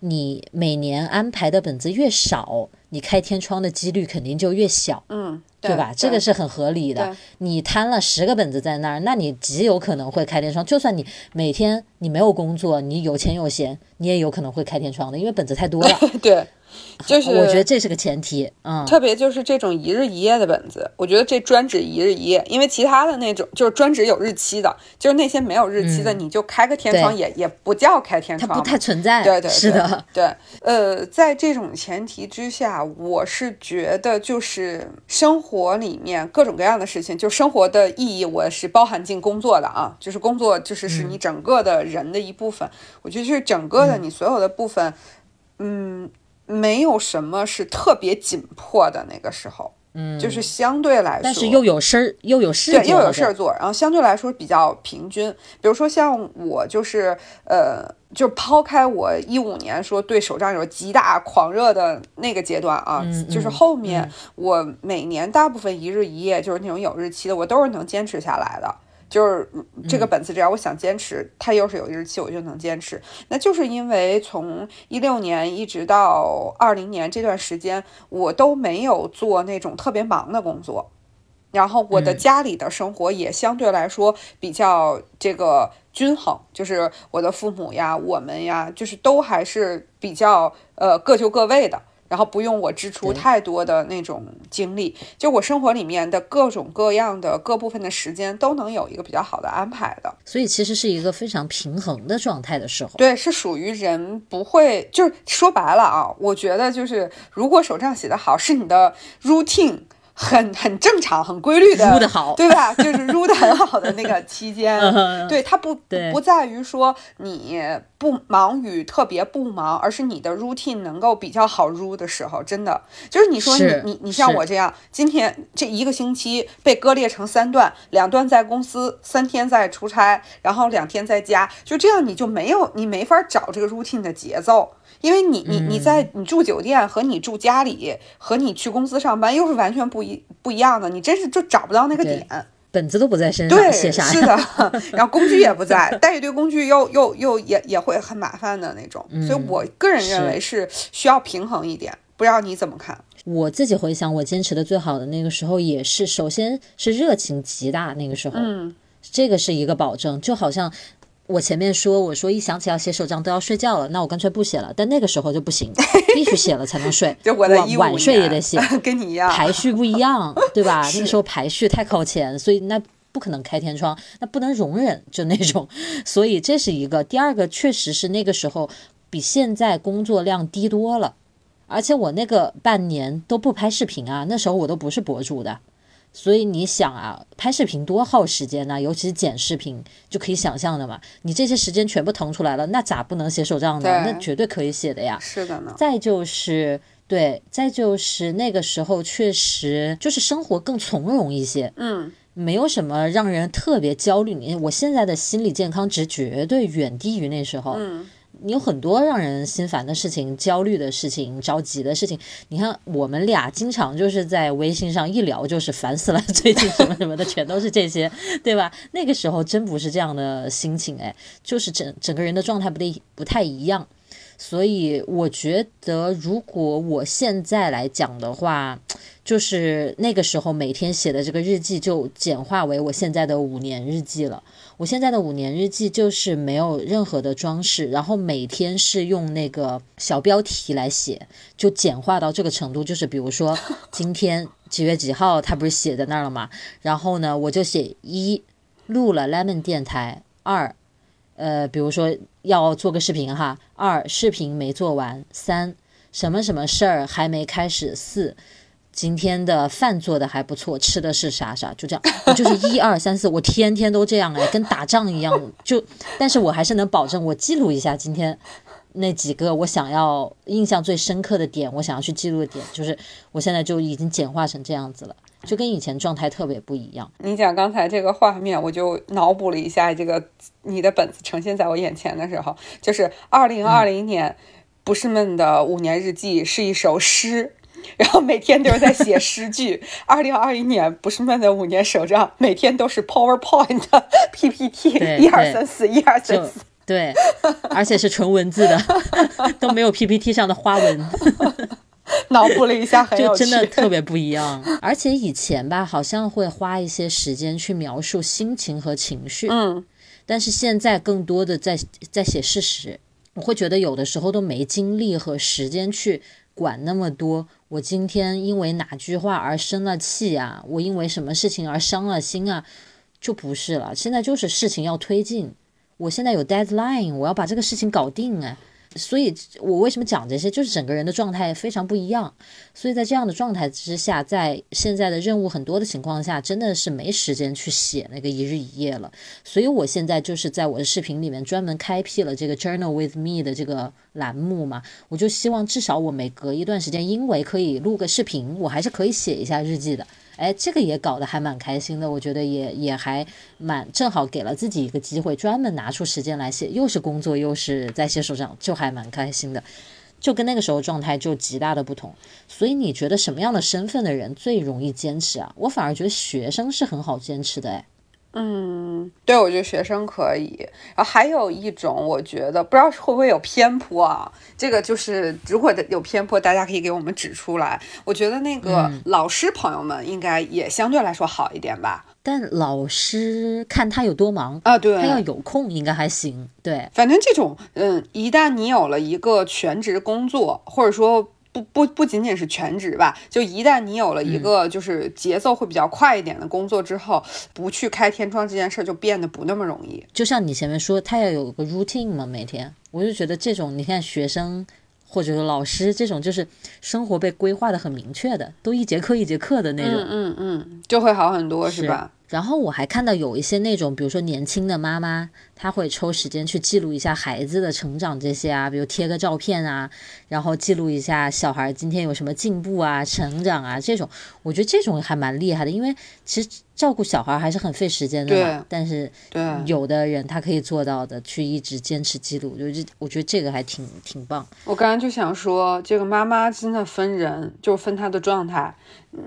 你每年安排的本子越少，你开天窗的几率肯定就越小，嗯，对吧？这个是很合理的。你摊了十个本子在那儿，那你极有可能会开天窗。就算你每天你没有工作，你有钱有闲，你也有可能会开天窗的，因为本子太多了。对。就是我觉得这是个前提，嗯，特别就是这种一日一夜的本子，我觉得这专指一日一夜，因为其他的那种就是专指有日期的，就是那些没有日期的，你就开个天窗也也不叫开天窗，它不太存在，对对是的，对，呃，在这种前提之下，我是觉得就是生活里面各种各样的事情，就生活的意义，我是包含进工作的啊，就是工作就是是你整个的人的一部分，我觉得就是整个的你所有的部分，嗯。没有什么是特别紧迫的那个时候，嗯，就是相对来说，但是又有事儿，又有事，对，又有事儿做，然后相对来说比较平均。比如说像我，就是呃，就抛开我一五年说对手账有极大狂热的那个阶段啊，就是后面我每年大部分一日一夜，就是那种有日期的，我都是能坚持下来的。就是这个本子，只要我想坚持，它又是有日期，我就能坚持。那就是因为从一六年一直到二零年这段时间，我都没有做那种特别忙的工作，然后我的家里的生活也相对来说比较这个均衡，就是我的父母呀，我们呀，就是都还是比较呃各就各位的。然后不用我支出太多的那种精力，就我生活里面的各种各样的各部分的时间都能有一个比较好的安排的，所以其实是一个非常平衡的状态的时候。对，是属于人不会，就是说白了啊，我觉得就是如果手账写得好，是你的 routine。很很正常，很规律的，入的好，对吧？就是入的很好的那个 期间，对它不不在于说你不忙与特别不忙，而是你的 routine 能够比较好入的时候，真的就是你说你你你像我这样，今天这一个星期被割裂成三段，两段在公司，三天在出差，然后两天在家，就这样你就没有你没法找这个 routine 的节奏。因为你你你在你住酒店和你住家里和你去公司上班又是完全不一不一样的，你真是就找不到那个点，本子都不在身上，对，是的，然后工具也不在，带一堆工具又又又也也会很麻烦的那种，所以我个人认为是需要平衡一点，不知道你怎么看？我自己回想，我坚持的最好的那个时候也是，首先是热情极大那个时候，嗯，这个是一个保证，就好像。我前面说，我说一想起要写手账都要睡觉了，那我干脆不写了。但那个时候就不行，必须写了才能睡。就我晚睡也得写，跟你一样，排序不一样，对吧？那个时候排序太靠前，所以那不可能开天窗，那不能容忍就那种。所以这是一个。第二个，确实是那个时候比现在工作量低多了，而且我那个半年都不拍视频啊，那时候我都不是博主的。所以你想啊，拍视频多耗时间呢？尤其是剪视频，就可以想象的嘛。你这些时间全部腾出来了，那咋不能写手账呢？那绝对可以写的呀。是的呢。再就是对，再就是那个时候确实就是生活更从容一些，嗯，没有什么让人特别焦虑。你我现在的心理健康值绝对远低于那时候，嗯。你有很多让人心烦的事情、焦虑的事情、着急的事情。你看，我们俩经常就是在微信上一聊，就是烦死了，最近什么什么的，全都是这些，对吧？那个时候真不是这样的心情，哎，就是整整个人的状态不得不太一样。所以我觉得，如果我现在来讲的话，就是那个时候每天写的这个日记，就简化为我现在的五年日记了。我现在的五年日记就是没有任何的装饰，然后每天是用那个小标题来写，就简化到这个程度。就是比如说 今天几月几号，他不是写在那儿了吗？然后呢，我就写一录了 Lemon 电台，二呃，比如说要做个视频哈，二视频没做完，三什么什么事儿还没开始，四今天的饭做的还不错，吃的是啥啥，就这样，我就是一二三四，我天天都这样哎，跟打仗一样，就，但是我还是能保证我记录一下今天那几个我想要印象最深刻的点，我想要去记录的点，就是我现在就已经简化成这样子了，就跟以前状态特别不一样。你讲刚才这个画面，我就脑补了一下，这个你的本子呈现在我眼前的时候，就是二零二零年，不是们的五年日记是一首诗。然后每天都是在写诗句。二零二一年不是曼的五年手账，每天都是 PowerPoint PPT，一二三四，一二三四，对，而且是纯文字的，都没有 PPT 上的花纹。脑补了一下，就真的特别不一样。而且以前吧，好像会花一些时间去描述心情和情绪，嗯，但是现在更多的在在写事实。我会觉得有的时候都没精力和时间去。管那么多，我今天因为哪句话而生了气啊？我因为什么事情而伤了心啊？就不是了，现在就是事情要推进，我现在有 deadline，我要把这个事情搞定哎。所以，我为什么讲这些？就是整个人的状态非常不一样。所以在这样的状态之下，在现在的任务很多的情况下，真的是没时间去写那个一日一夜了。所以我现在就是在我的视频里面专门开辟了这个 Journal with me 的这个栏目嘛。我就希望至少我每隔一段时间，因为可以录个视频，我还是可以写一下日记的。哎，这个也搞得还蛮开心的，我觉得也也还蛮正好给了自己一个机会，专门拿出时间来写，又是工作又是在写手账，就还蛮开心的，就跟那个时候状态就极大的不同。所以你觉得什么样的身份的人最容易坚持啊？我反而觉得学生是很好坚持的，哎。嗯，对，我觉得学生可以。然后还有一种，我觉得不知道会不会有偏颇啊？这个就是如果有偏颇，大家可以给我们指出来。我觉得那个老师朋友们应该也相对来说好一点吧。但老师看他有多忙啊，对，他要有空应该还行。对，反正这种，嗯，一旦你有了一个全职工作，或者说。不不不仅仅是全职吧，就一旦你有了一个就是节奏会比较快一点的工作之后，不去开天窗这件事儿就变得不那么容易。就像你前面说，他要有个 routine 嘛，每天，我就觉得这种你看学生或者是老师这种，就是生活被规划的很明确的，都一节课一节课的那种，嗯嗯嗯，就会好很多，是吧？然后我还看到有一些那种，比如说年轻的妈妈，她会抽时间去记录一下孩子的成长这些啊，比如贴个照片啊，然后记录一下小孩今天有什么进步啊、成长啊这种，我觉得这种还蛮厉害的，因为其实。照顾小孩还是很费时间的嘛，但是有的人他可以做到的，去一直坚持记录，就这，我觉得这个还挺挺棒。我刚刚就想说，这个妈妈真的分人，就分她的状态。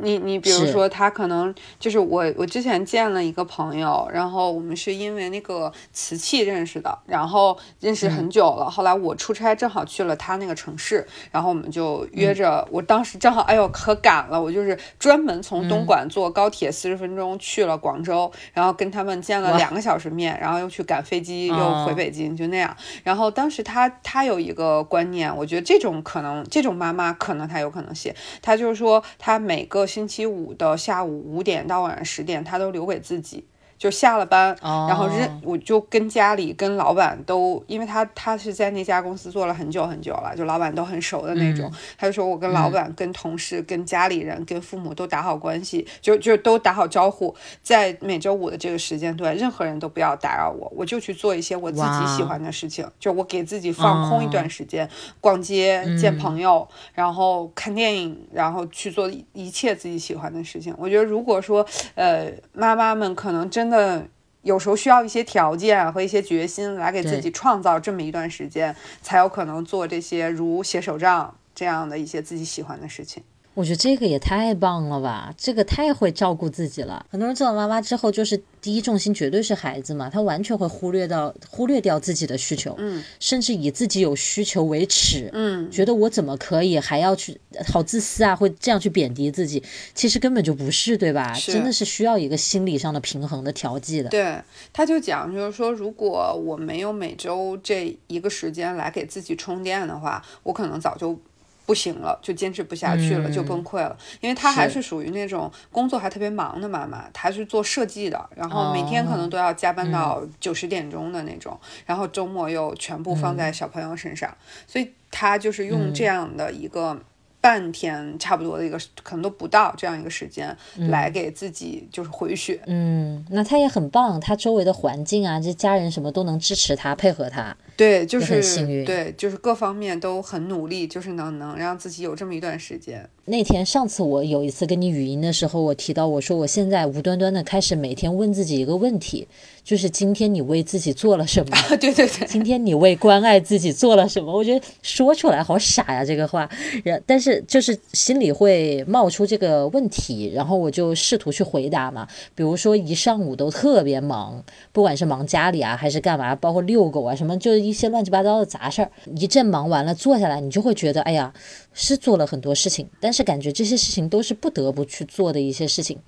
你你比如说，他可能就是我，我之前见了一个朋友，然后我们是因为那个瓷器认识的，然后认识很久了。后来我出差正好去了他那个城市，然后我们就约着。我当时正好，哎呦可赶了，我就是专门从东莞坐高铁四十分钟。去了广州，然后跟他们见了两个小时面，然后又去赶飞机，又回北京，就那样。然后当时他他有一个观念，我觉得这种可能，这种妈妈可能她有可能写，她就是说，她每个个星期五的下午五点到晚上十点，他都留给自己。就下了班，然后认我就跟家里跟老板都，因为他他是在那家公司做了很久很久了，就老板都很熟的那种。他就说我跟老板、跟同事、跟家里人、跟父母都打好关系，就就都打好招呼，在每周五的这个时间段，任何人都不要打扰我，我就去做一些我自己喜欢的事情，就我给自己放空一段时间，逛街、见朋友，然后看电影，然后去做一切自己喜欢的事情。我觉得如果说呃妈妈们可能真。真的有时候需要一些条件和一些决心来给自己创造这么一段时间，才有可能做这些如写手账这样的一些自己喜欢的事情。我觉得这个也太棒了吧！这个太会照顾自己了。很多人做了妈妈之后，就是第一重心绝对是孩子嘛，他完全会忽略到忽略掉自己的需求，嗯，甚至以自己有需求为耻，嗯，觉得我怎么可以还要去好自私啊，会这样去贬低自己，其实根本就不是，对吧？真的是需要一个心理上的平衡的调剂的。对，他就讲就是说，如果我没有每周这一个时间来给自己充电的话，我可能早就。不行了，就坚持不下去了，就崩溃了。因为她还是。属于那种工作还特别忙的妈妈，她是做设计的，然后每天可能都要加班到九十点钟的那种，然后周末又全部放在小朋友身上，所以她就是用这样的一个半天差不多的一个，可能都不到这样一个时间，来给自己就是回血。嗯，那他也很棒，他周围的环境啊，这家人什么都能支持他，配合他。对，就是很幸运对，就是各方面都很努力，就是能能让自己有这么一段时间。那天上次我有一次跟你语音的时候，我提到我说我现在无端端的开始每天问自己一个问题，就是今天你为自己做了什么？对对对，今天你为关爱自己做了什么？我觉得说出来好傻呀，这个话。然但是就是心里会冒出这个问题，然后我就试图去回答嘛。比如说一上午都特别忙，不管是忙家里啊，还是干嘛，包括遛狗啊什么，就是一些乱七八糟的杂事儿。一阵忙完了，坐下来你就会觉得，哎呀，是做了很多事情，但是感觉这些事情都是不得不去做的一些事情。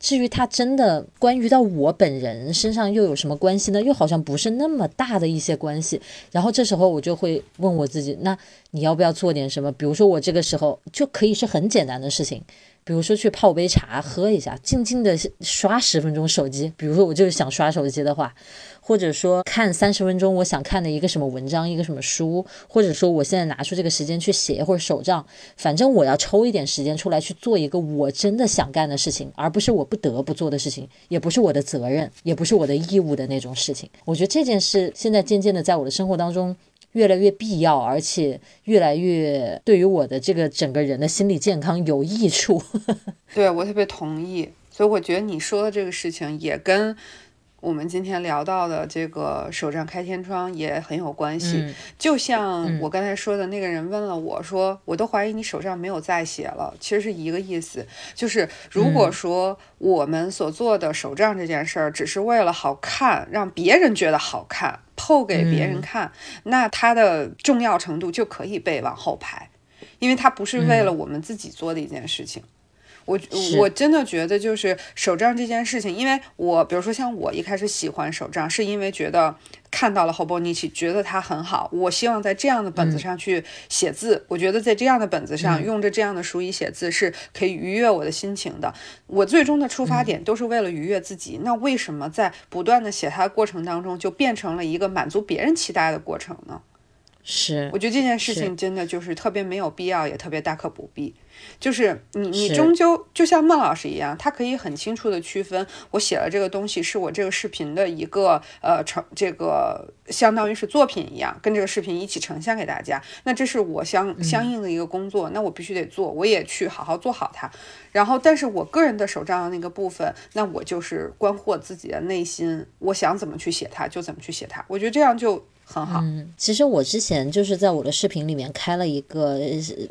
至于它真的关于到我本人身上又有什么关系呢？又好像不是那么大的一些关系。然后这时候我就会问我自己，那你要不要做点什么？比如说我这个时候就可以是很简单的事情，比如说去泡杯茶喝一下，静静的刷十分钟手机。比如说我就是想刷手机的话，或者说看三十分钟我想看的一个什么文章，一个什么书，或者说我现在拿出这个时间去写或者手账，反正我要抽一点时间出来去做一个我真的想干的事情，而不是我不得不做的事情，也不是我的责任，也不是我的义务的那种事情。我觉得这件事现在渐渐的在我的生活当中。越来越必要，而且越来越对于我的这个整个人的心理健康有益处。对我特别同意。所以我觉得你说的这个事情也跟我们今天聊到的这个手账开天窗也很有关系。嗯。就像我刚才说的那个人问了我说，我都怀疑你手账没有再写了，其实是一个意思。就是如果说我们所做的手账这件事儿只是为了好看，让别人觉得好看，透给别人看，那它的重要程度就可以被往后排，因为它不是为了我们自己做的一件事情。我我真的觉得就是手账这件事情，因为我比如说像我一开始喜欢手账，是因为觉得看到了 Hobonichi，觉得它很好，我希望在这样的本子上去写字。我觉得在这样的本子上，用着这样的书衣写字是可以愉悦我的心情的。我最终的出发点都是为了愉悦自己，那为什么在不断的写它的过程当中，就变成了一个满足别人期待的过程呢？是我觉得这件事情真的就是特别没有必要，也特别大可不必。就是你，你终究就像孟老师一样，他可以很清楚的区分，我写了这个东西是我这个视频的一个呃成这个相当于是作品一样，跟这个视频一起呈现给大家。那这是我相相应的一个工作，那我必须得做，我也去好好做好它。然后，但是我个人的手账的那个部分，那我就是关乎我自己的内心，我想怎么去写它就怎么去写它。我觉得这样就很好。嗯，其实我之前就是在我的视频里面开了一个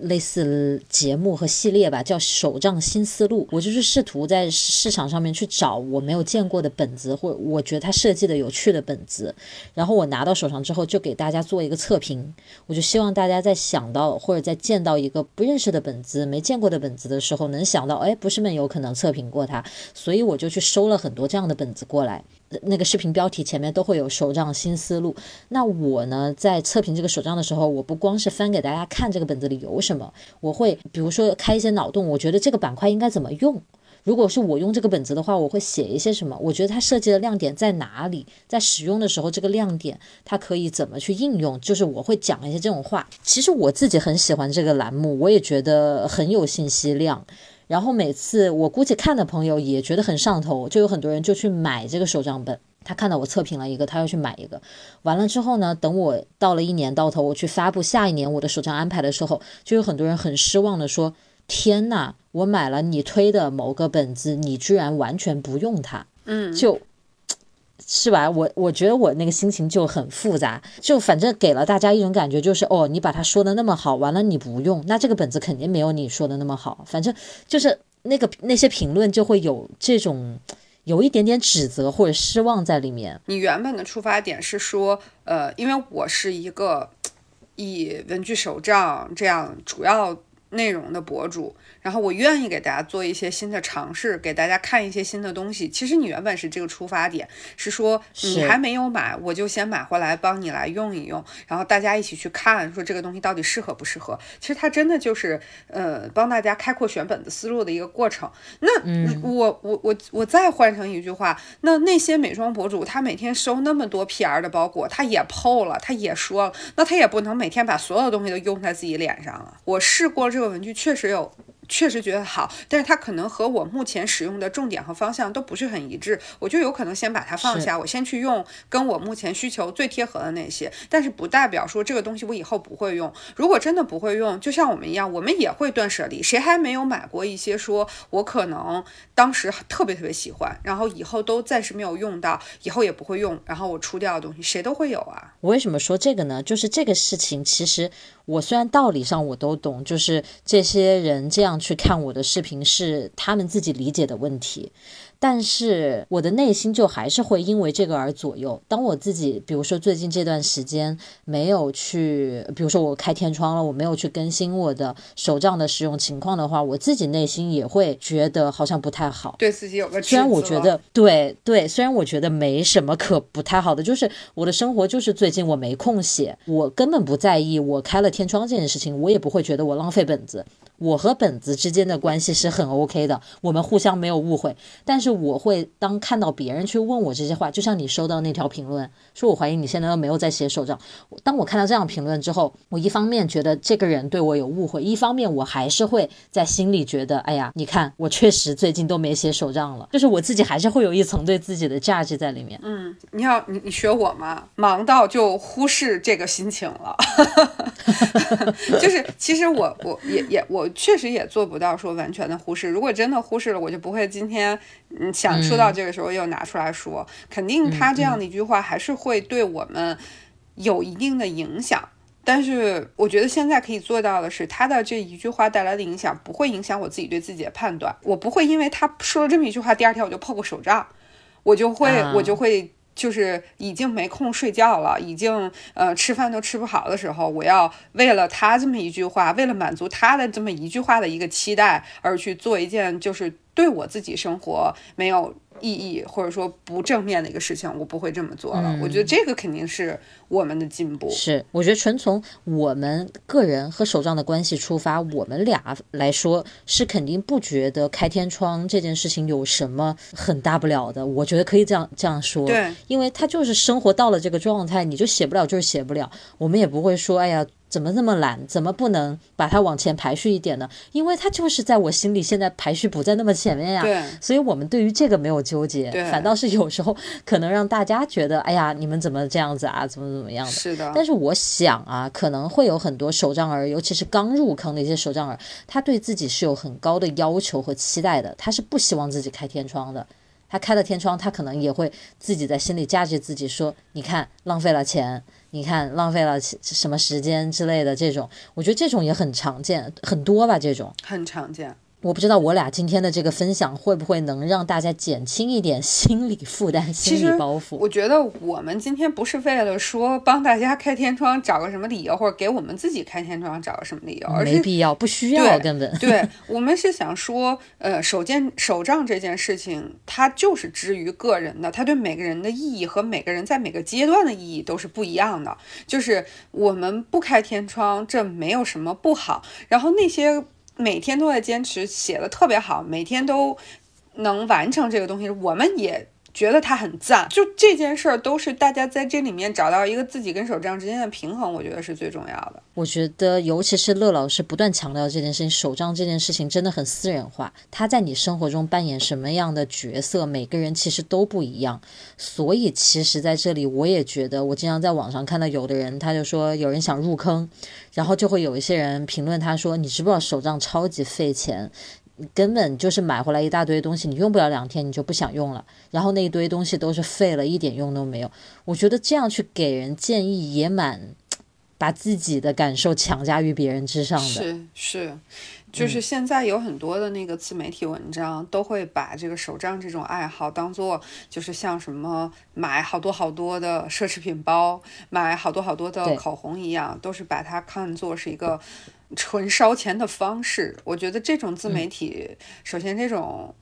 类似节目和系列吧，叫“手账新思路”。我就是试图在市场上面去找我没有见过的本子，或者我觉得它设计的有趣的本子，然后我拿到手上之后，就给大家做一个测评。我就希望大家在想到或者在见到一个不认识的本子、没见过的本子的时候，能想到，哎，不是们有可能测评过它，所以我就去收了很多这样的本子过来。那个视频标题前面都会有“手账新思路”。那我呢，在测评这个手账的时候，我不光是翻给大家看这个本子里有什么，我会比如说开一些脑洞，我觉得这个板块应该怎么用。如果是我用这个本子的话，我会写一些什么？我觉得它设计的亮点在哪里？在使用的时候，这个亮点它可以怎么去应用？就是我会讲一些这种话。其实我自己很喜欢这个栏目，我也觉得很有信息量。然后每次我估计看的朋友也觉得很上头，就有很多人就去买这个手账本。他看到我测评了一个，他要去买一个。完了之后呢，等我到了一年到头，我去发布下一年我的手账安排的时候，就有很多人很失望的说：“天呐，我买了你推的某个本子，你居然完全不用它。”嗯，就。是吧？我我觉得我那个心情就很复杂，就反正给了大家一种感觉，就是哦，你把它说的那么好，完了你不用，那这个本子肯定没有你说的那么好。反正就是那个那些评论就会有这种有一点点指责或者失望在里面。你原本的出发点是说，呃，因为我是一个 以文具手账这样主要内容的博主，然后我愿意给大家做一些新的尝试，给大家看一些新的东西。其实你原本是这个出发点，是说你还没有买，我就先买回来帮你来用一用，然后大家一起去看，说这个东西到底适合不适合。其实它真的就是呃帮大家开阔选本的思路的一个过程。那我我我我再换成一句话，那那些美妆博主，他每天收那么多 PR 的包裹，他也 PO 了，他也说了，那他也不能每天把所有东西都用在自己脸上啊。我试过这个文具确实有。确实觉得好，但是它可能和我目前使用的重点和方向都不是很一致，我就有可能先把它放下，我先去用跟我目前需求最贴合的那些，但是不代表说这个东西我以后不会用。如果真的不会用，就像我们一样，我们也会断舍离。谁还没有买过一些说我可能当时特别特别喜欢，然后以后都暂时没有用到，以后也不会用，然后我出掉的东西，谁都会有啊。我为什么说这个呢？就是这个事情其实。我虽然道理上我都懂，就是这些人这样去看我的视频是他们自己理解的问题。但是我的内心就还是会因为这个而左右。当我自己，比如说最近这段时间没有去，比如说我开天窗了，我没有去更新我的手账的使用情况的话，我自己内心也会觉得好像不太好，对自己有个虽然我觉得对对，虽然我觉得没什么可不太好的，就是我的生活就是最近我没空写，我根本不在意我开了天窗这件事情，我也不会觉得我浪费本子。我和本子之间的关系是很 OK 的，我们互相没有误会。但是我会当看到别人去问我这些话，就像你收到那条评论，说我怀疑你现在都没有在写手账。当我看到这样评论之后，我一方面觉得这个人对我有误会，一方面我还是会在心里觉得，哎呀，你看我确实最近都没写手账了，就是我自己还是会有一层对自己的价值在里面。嗯，你要你你学我吗？忙到就忽视这个心情了，就是其实我我也也我。确实也做不到说完全的忽视。如果真的忽视了，我就不会今天嗯想说到这个时候又拿出来说。肯定他这样的一句话还是会对我们有一定的影响。但是我觉得现在可以做到的是，他的这一句话带来的影响不会影响我自己对自己的判断。我不会因为他说了这么一句话，第二天我就破个手账，我就会我就会。就是已经没空睡觉了，已经呃吃饭都吃不好的时候，我要为了他这么一句话，为了满足他的这么一句话的一个期待而去做一件就是对我自己生活没有。意义或者说不正面的一个事情，我不会这么做了。我觉得这个肯定是我们的进步。是，我觉得纯从我们个人和手账的关系出发，我们俩来说是肯定不觉得开天窗这件事情有什么很大不了的。我觉得可以这样这样说，对，因为他就是生活到了这个状态，你就写不了就是写不了，我们也不会说，哎呀。怎么那么懒？怎么不能把它往前排序一点呢？因为它就是在我心里现在排序不在那么前面呀。对，所以我们对于这个没有纠结，反倒是有时候可能让大家觉得，哎呀，你们怎么这样子啊？怎么怎么样的？是的。但是我想啊，可能会有很多手账儿，尤其是刚入坑的一些手账儿，他对自己是有很高的要求和期待的，他是不希望自己开天窗的。他开了天窗，他可能也会自己在心里价值自己，说，你看浪费了钱。你看，浪费了什么时间之类的这种，我觉得这种也很常见，很多吧，这种很常见。我不知道我俩今天的这个分享会不会能让大家减轻一点心理负担、心理包袱。我觉得我们今天不是为了说帮大家开天窗找个什么理由，或者给我们自己开天窗找个什么理由，而没必要，不需要，根本。对 我们是想说，呃，手件手账这件事情，它就是之于个人的，它对每个人的意义和每个人在每个阶段的意义都是不一样的。就是我们不开天窗，这没有什么不好。然后那些。每天都在坚持写的特别好，每天都能完成这个东西，我们也。觉得他很赞，就这件事儿都是大家在这里面找到一个自己跟手账之间的平衡，我觉得是最重要的。我觉得，尤其是乐老师不断强调这件事情，手账这件事情真的很私人化。他在你生活中扮演什么样的角色，每个人其实都不一样。所以，其实在这里，我也觉得，我经常在网上看到有的人，他就说有人想入坑，然后就会有一些人评论他说：“你知不知道手账超级费钱？”根本就是买回来一大堆东西，你用不了两天你就不想用了，然后那一堆东西都是废了，一点用都没有。我觉得这样去给人建议也蛮把自己的感受强加于别人之上的。是是。就是现在有很多的那个自媒体文章，都会把这个手账这种爱好当做，就是像什么买好多好多的奢侈品包，买好多好多的口红一样，都是把它看作是一个纯烧钱的方式。我觉得这种自媒体，首先这种。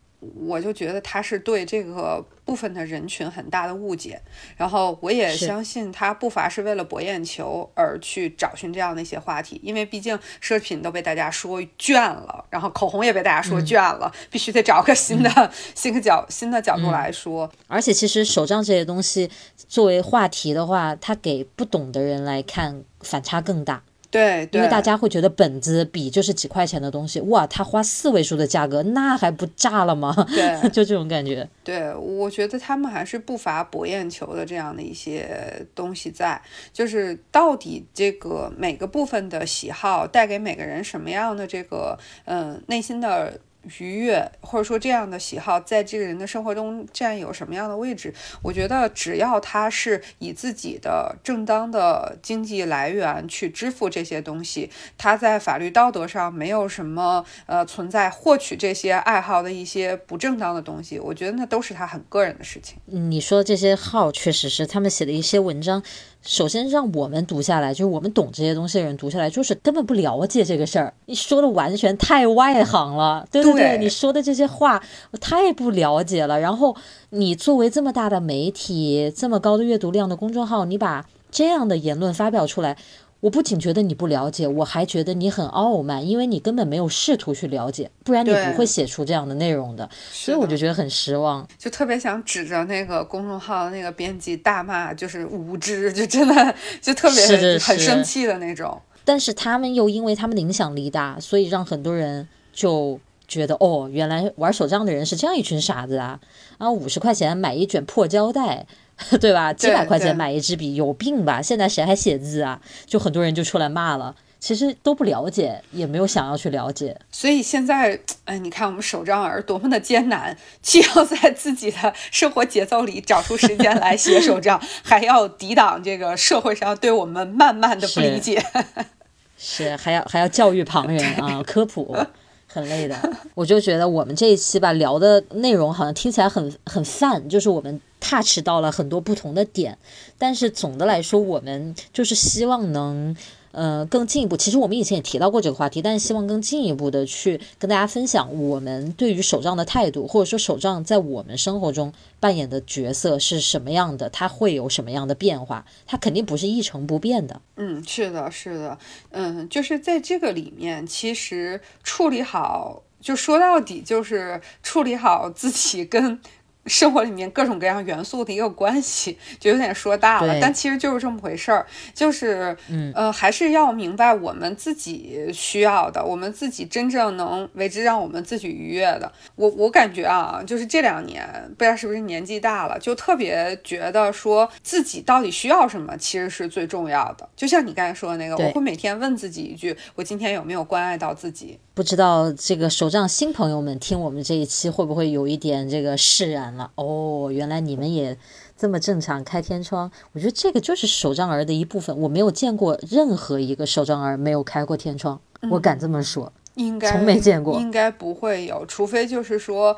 我就觉得他是对这个部分的人群很大的误解，然后我也相信他不乏是为了博眼球而去找寻这样的一些话题，因为毕竟奢侈品都被大家说倦了，然后口红也被大家说倦了，必须得找个新的新的角新的角度来说。而且其实手账这些东西作为话题的话，它给不懂的人来看反差更大。对，因为大家会觉得本子笔就是几块钱的东西，哇，他花四位数的价格，那还不炸了吗？对，就这种感觉。对，我觉得他们还是不乏博眼球的这样的一些东西在，就是到底这个每个部分的喜好带给每个人什么样的这个嗯内心的。愉悦，或者说这样的喜好，在这个人的生活中占有什么样的位置？我觉得，只要他是以自己的正当的经济来源去支付这些东西，他在法律道德上没有什么呃存在获取这些爱好的一些不正当的东西，我觉得那都是他很个人的事情。你说这些号确实是他们写的一些文章。首先让我们读下来，就是我们懂这些东西的人读下来，就是根本不了解这个事儿。你说的完全太外行了，对对对，你说的这些话我太不了解了。然后你作为这么大的媒体，这么高的阅读量的公众号，你把这样的言论发表出来。我不仅觉得你不了解，我还觉得你很傲慢，因为你根本没有试图去了解，不然你不会写出这样的内容的。所以我就觉得很失望，就特别想指着那个公众号那个编辑大骂，就是无知，就真的就特别很生气的那种。但是他们又因为他们的影响力大，所以让很多人就觉得哦，原来玩手账的人是这样一群傻子啊！啊，五十块钱买一卷破胶带。对吧？几百块钱买一支笔，有病吧？现在谁还写字啊？就很多人就出来骂了。其实都不了解，也没有想要去了解。所以现在，哎，你看我们手账儿多么的艰难，既要在自己的生活节奏里找出时间来写手账，还要抵挡这个社会上对我们慢慢的不理解。是，还要还要教育旁人啊，科普。很累的，我就觉得我们这一期吧聊的内容好像听起来很很泛，就是我们 touch 到了很多不同的点，但是总的来说，我们就是希望能。呃，更进一步，其实我们以前也提到过这个话题，但是希望更进一步的去跟大家分享我们对于手账的态度，或者说手账在我们生活中扮演的角色是什么样的，它会有什么样的变化，它肯定不是一成不变的。嗯，是的，是的，嗯，就是在这个里面，其实处理好，就说到底就是处理好自己跟。生活里面各种各样元素的一个关系，就有点说大了，但其实就是这么回事儿，就是，呃，还是要明白我们自己需要的，我们自己真正能为之让我们自己愉悦的。我我感觉啊，就是这两年不知道是不是年纪大了，就特别觉得说自己到底需要什么，其实是最重要的。就像你刚才说的那个，我会每天问自己一句：我今天有没有关爱到自己？不知道这个手账新朋友们听我们这一期会不会有一点这个释然了？哦，原来你们也这么正常开天窗。我觉得这个就是手账儿的一部分。我没有见过任何一个手账儿没有开过天窗，我敢这么说，应该从没见过，应该不会有，除非就是说。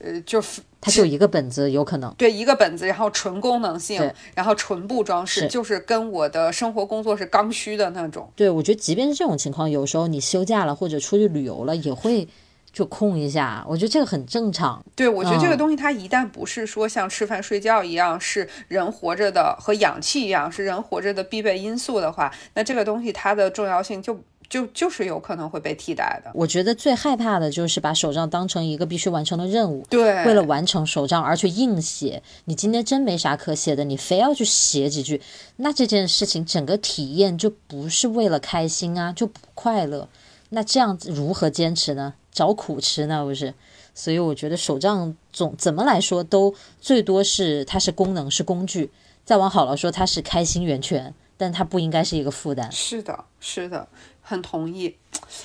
呃，就它就一个本子，有可能对一个本子，然后纯功能性，然后纯布装饰，就是跟我的生活工作是刚需的那种。对，我觉得即便是这种情况，有时候你休假了或者出去旅游了，也会就空一下。我觉得这个很正常。对，我觉得这个东西它一旦不是说像吃饭睡觉一样，是人活着的和氧气一样是人活着的必备因素的话，那这个东西它的重要性就。就就是有可能会被替代的。我觉得最害怕的就是把手账当成一个必须完成的任务。对，为了完成手账而去硬写，你今天真没啥可写的，你非要去写几句，那这件事情整个体验就不是为了开心啊，就不快乐。那这样子如何坚持呢？找苦吃呢？不是？所以我觉得手账总怎么来说都最多是它是功能是工具，再往好了说它是开心源泉，但它不应该是一个负担。是的，是的。很同意，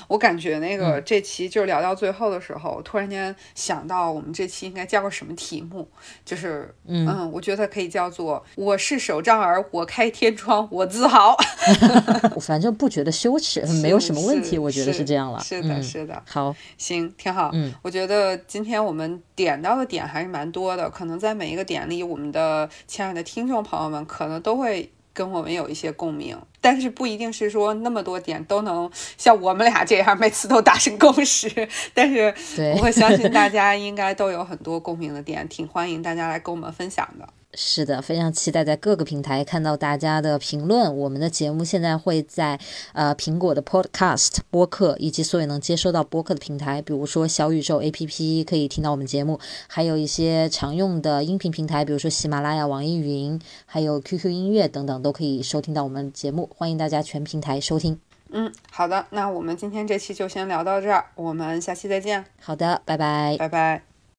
我感觉那个这期就是聊到最后的时候，突然间想到我们这期应该叫个什么题目，就是嗯，我觉得可以叫做“我是手账儿，我开天窗，我自豪。” 反正不觉得羞耻，没有什么问题，我觉得是这样了。是的，是的。好，行，挺好。嗯，我觉得今天我们点到的点还是蛮多的，可能在每一个点里，我们的亲爱的听众朋友们可能都会。跟我们有一些共鸣，但是不一定是说那么多点都能像我们俩这样每次都达成共识。但是我会相信大家应该都有很多共鸣的点，挺欢迎大家来跟我们分享的。是的，非常期待在各个平台看到大家的评论。我们的节目现在会在呃苹果的 Podcast 播客以及所有能接收到播客的平台，比如说小宇宙 APP 可以听到我们节目，还有一些常用的音频平台，比如说喜马拉雅、网易云，还有 QQ 音乐等等，都可以收听到我们节目。欢迎大家全平台收听。嗯，好的，那我们今天这期就先聊到这儿，我们下期再见，好的，拜拜。拜拜。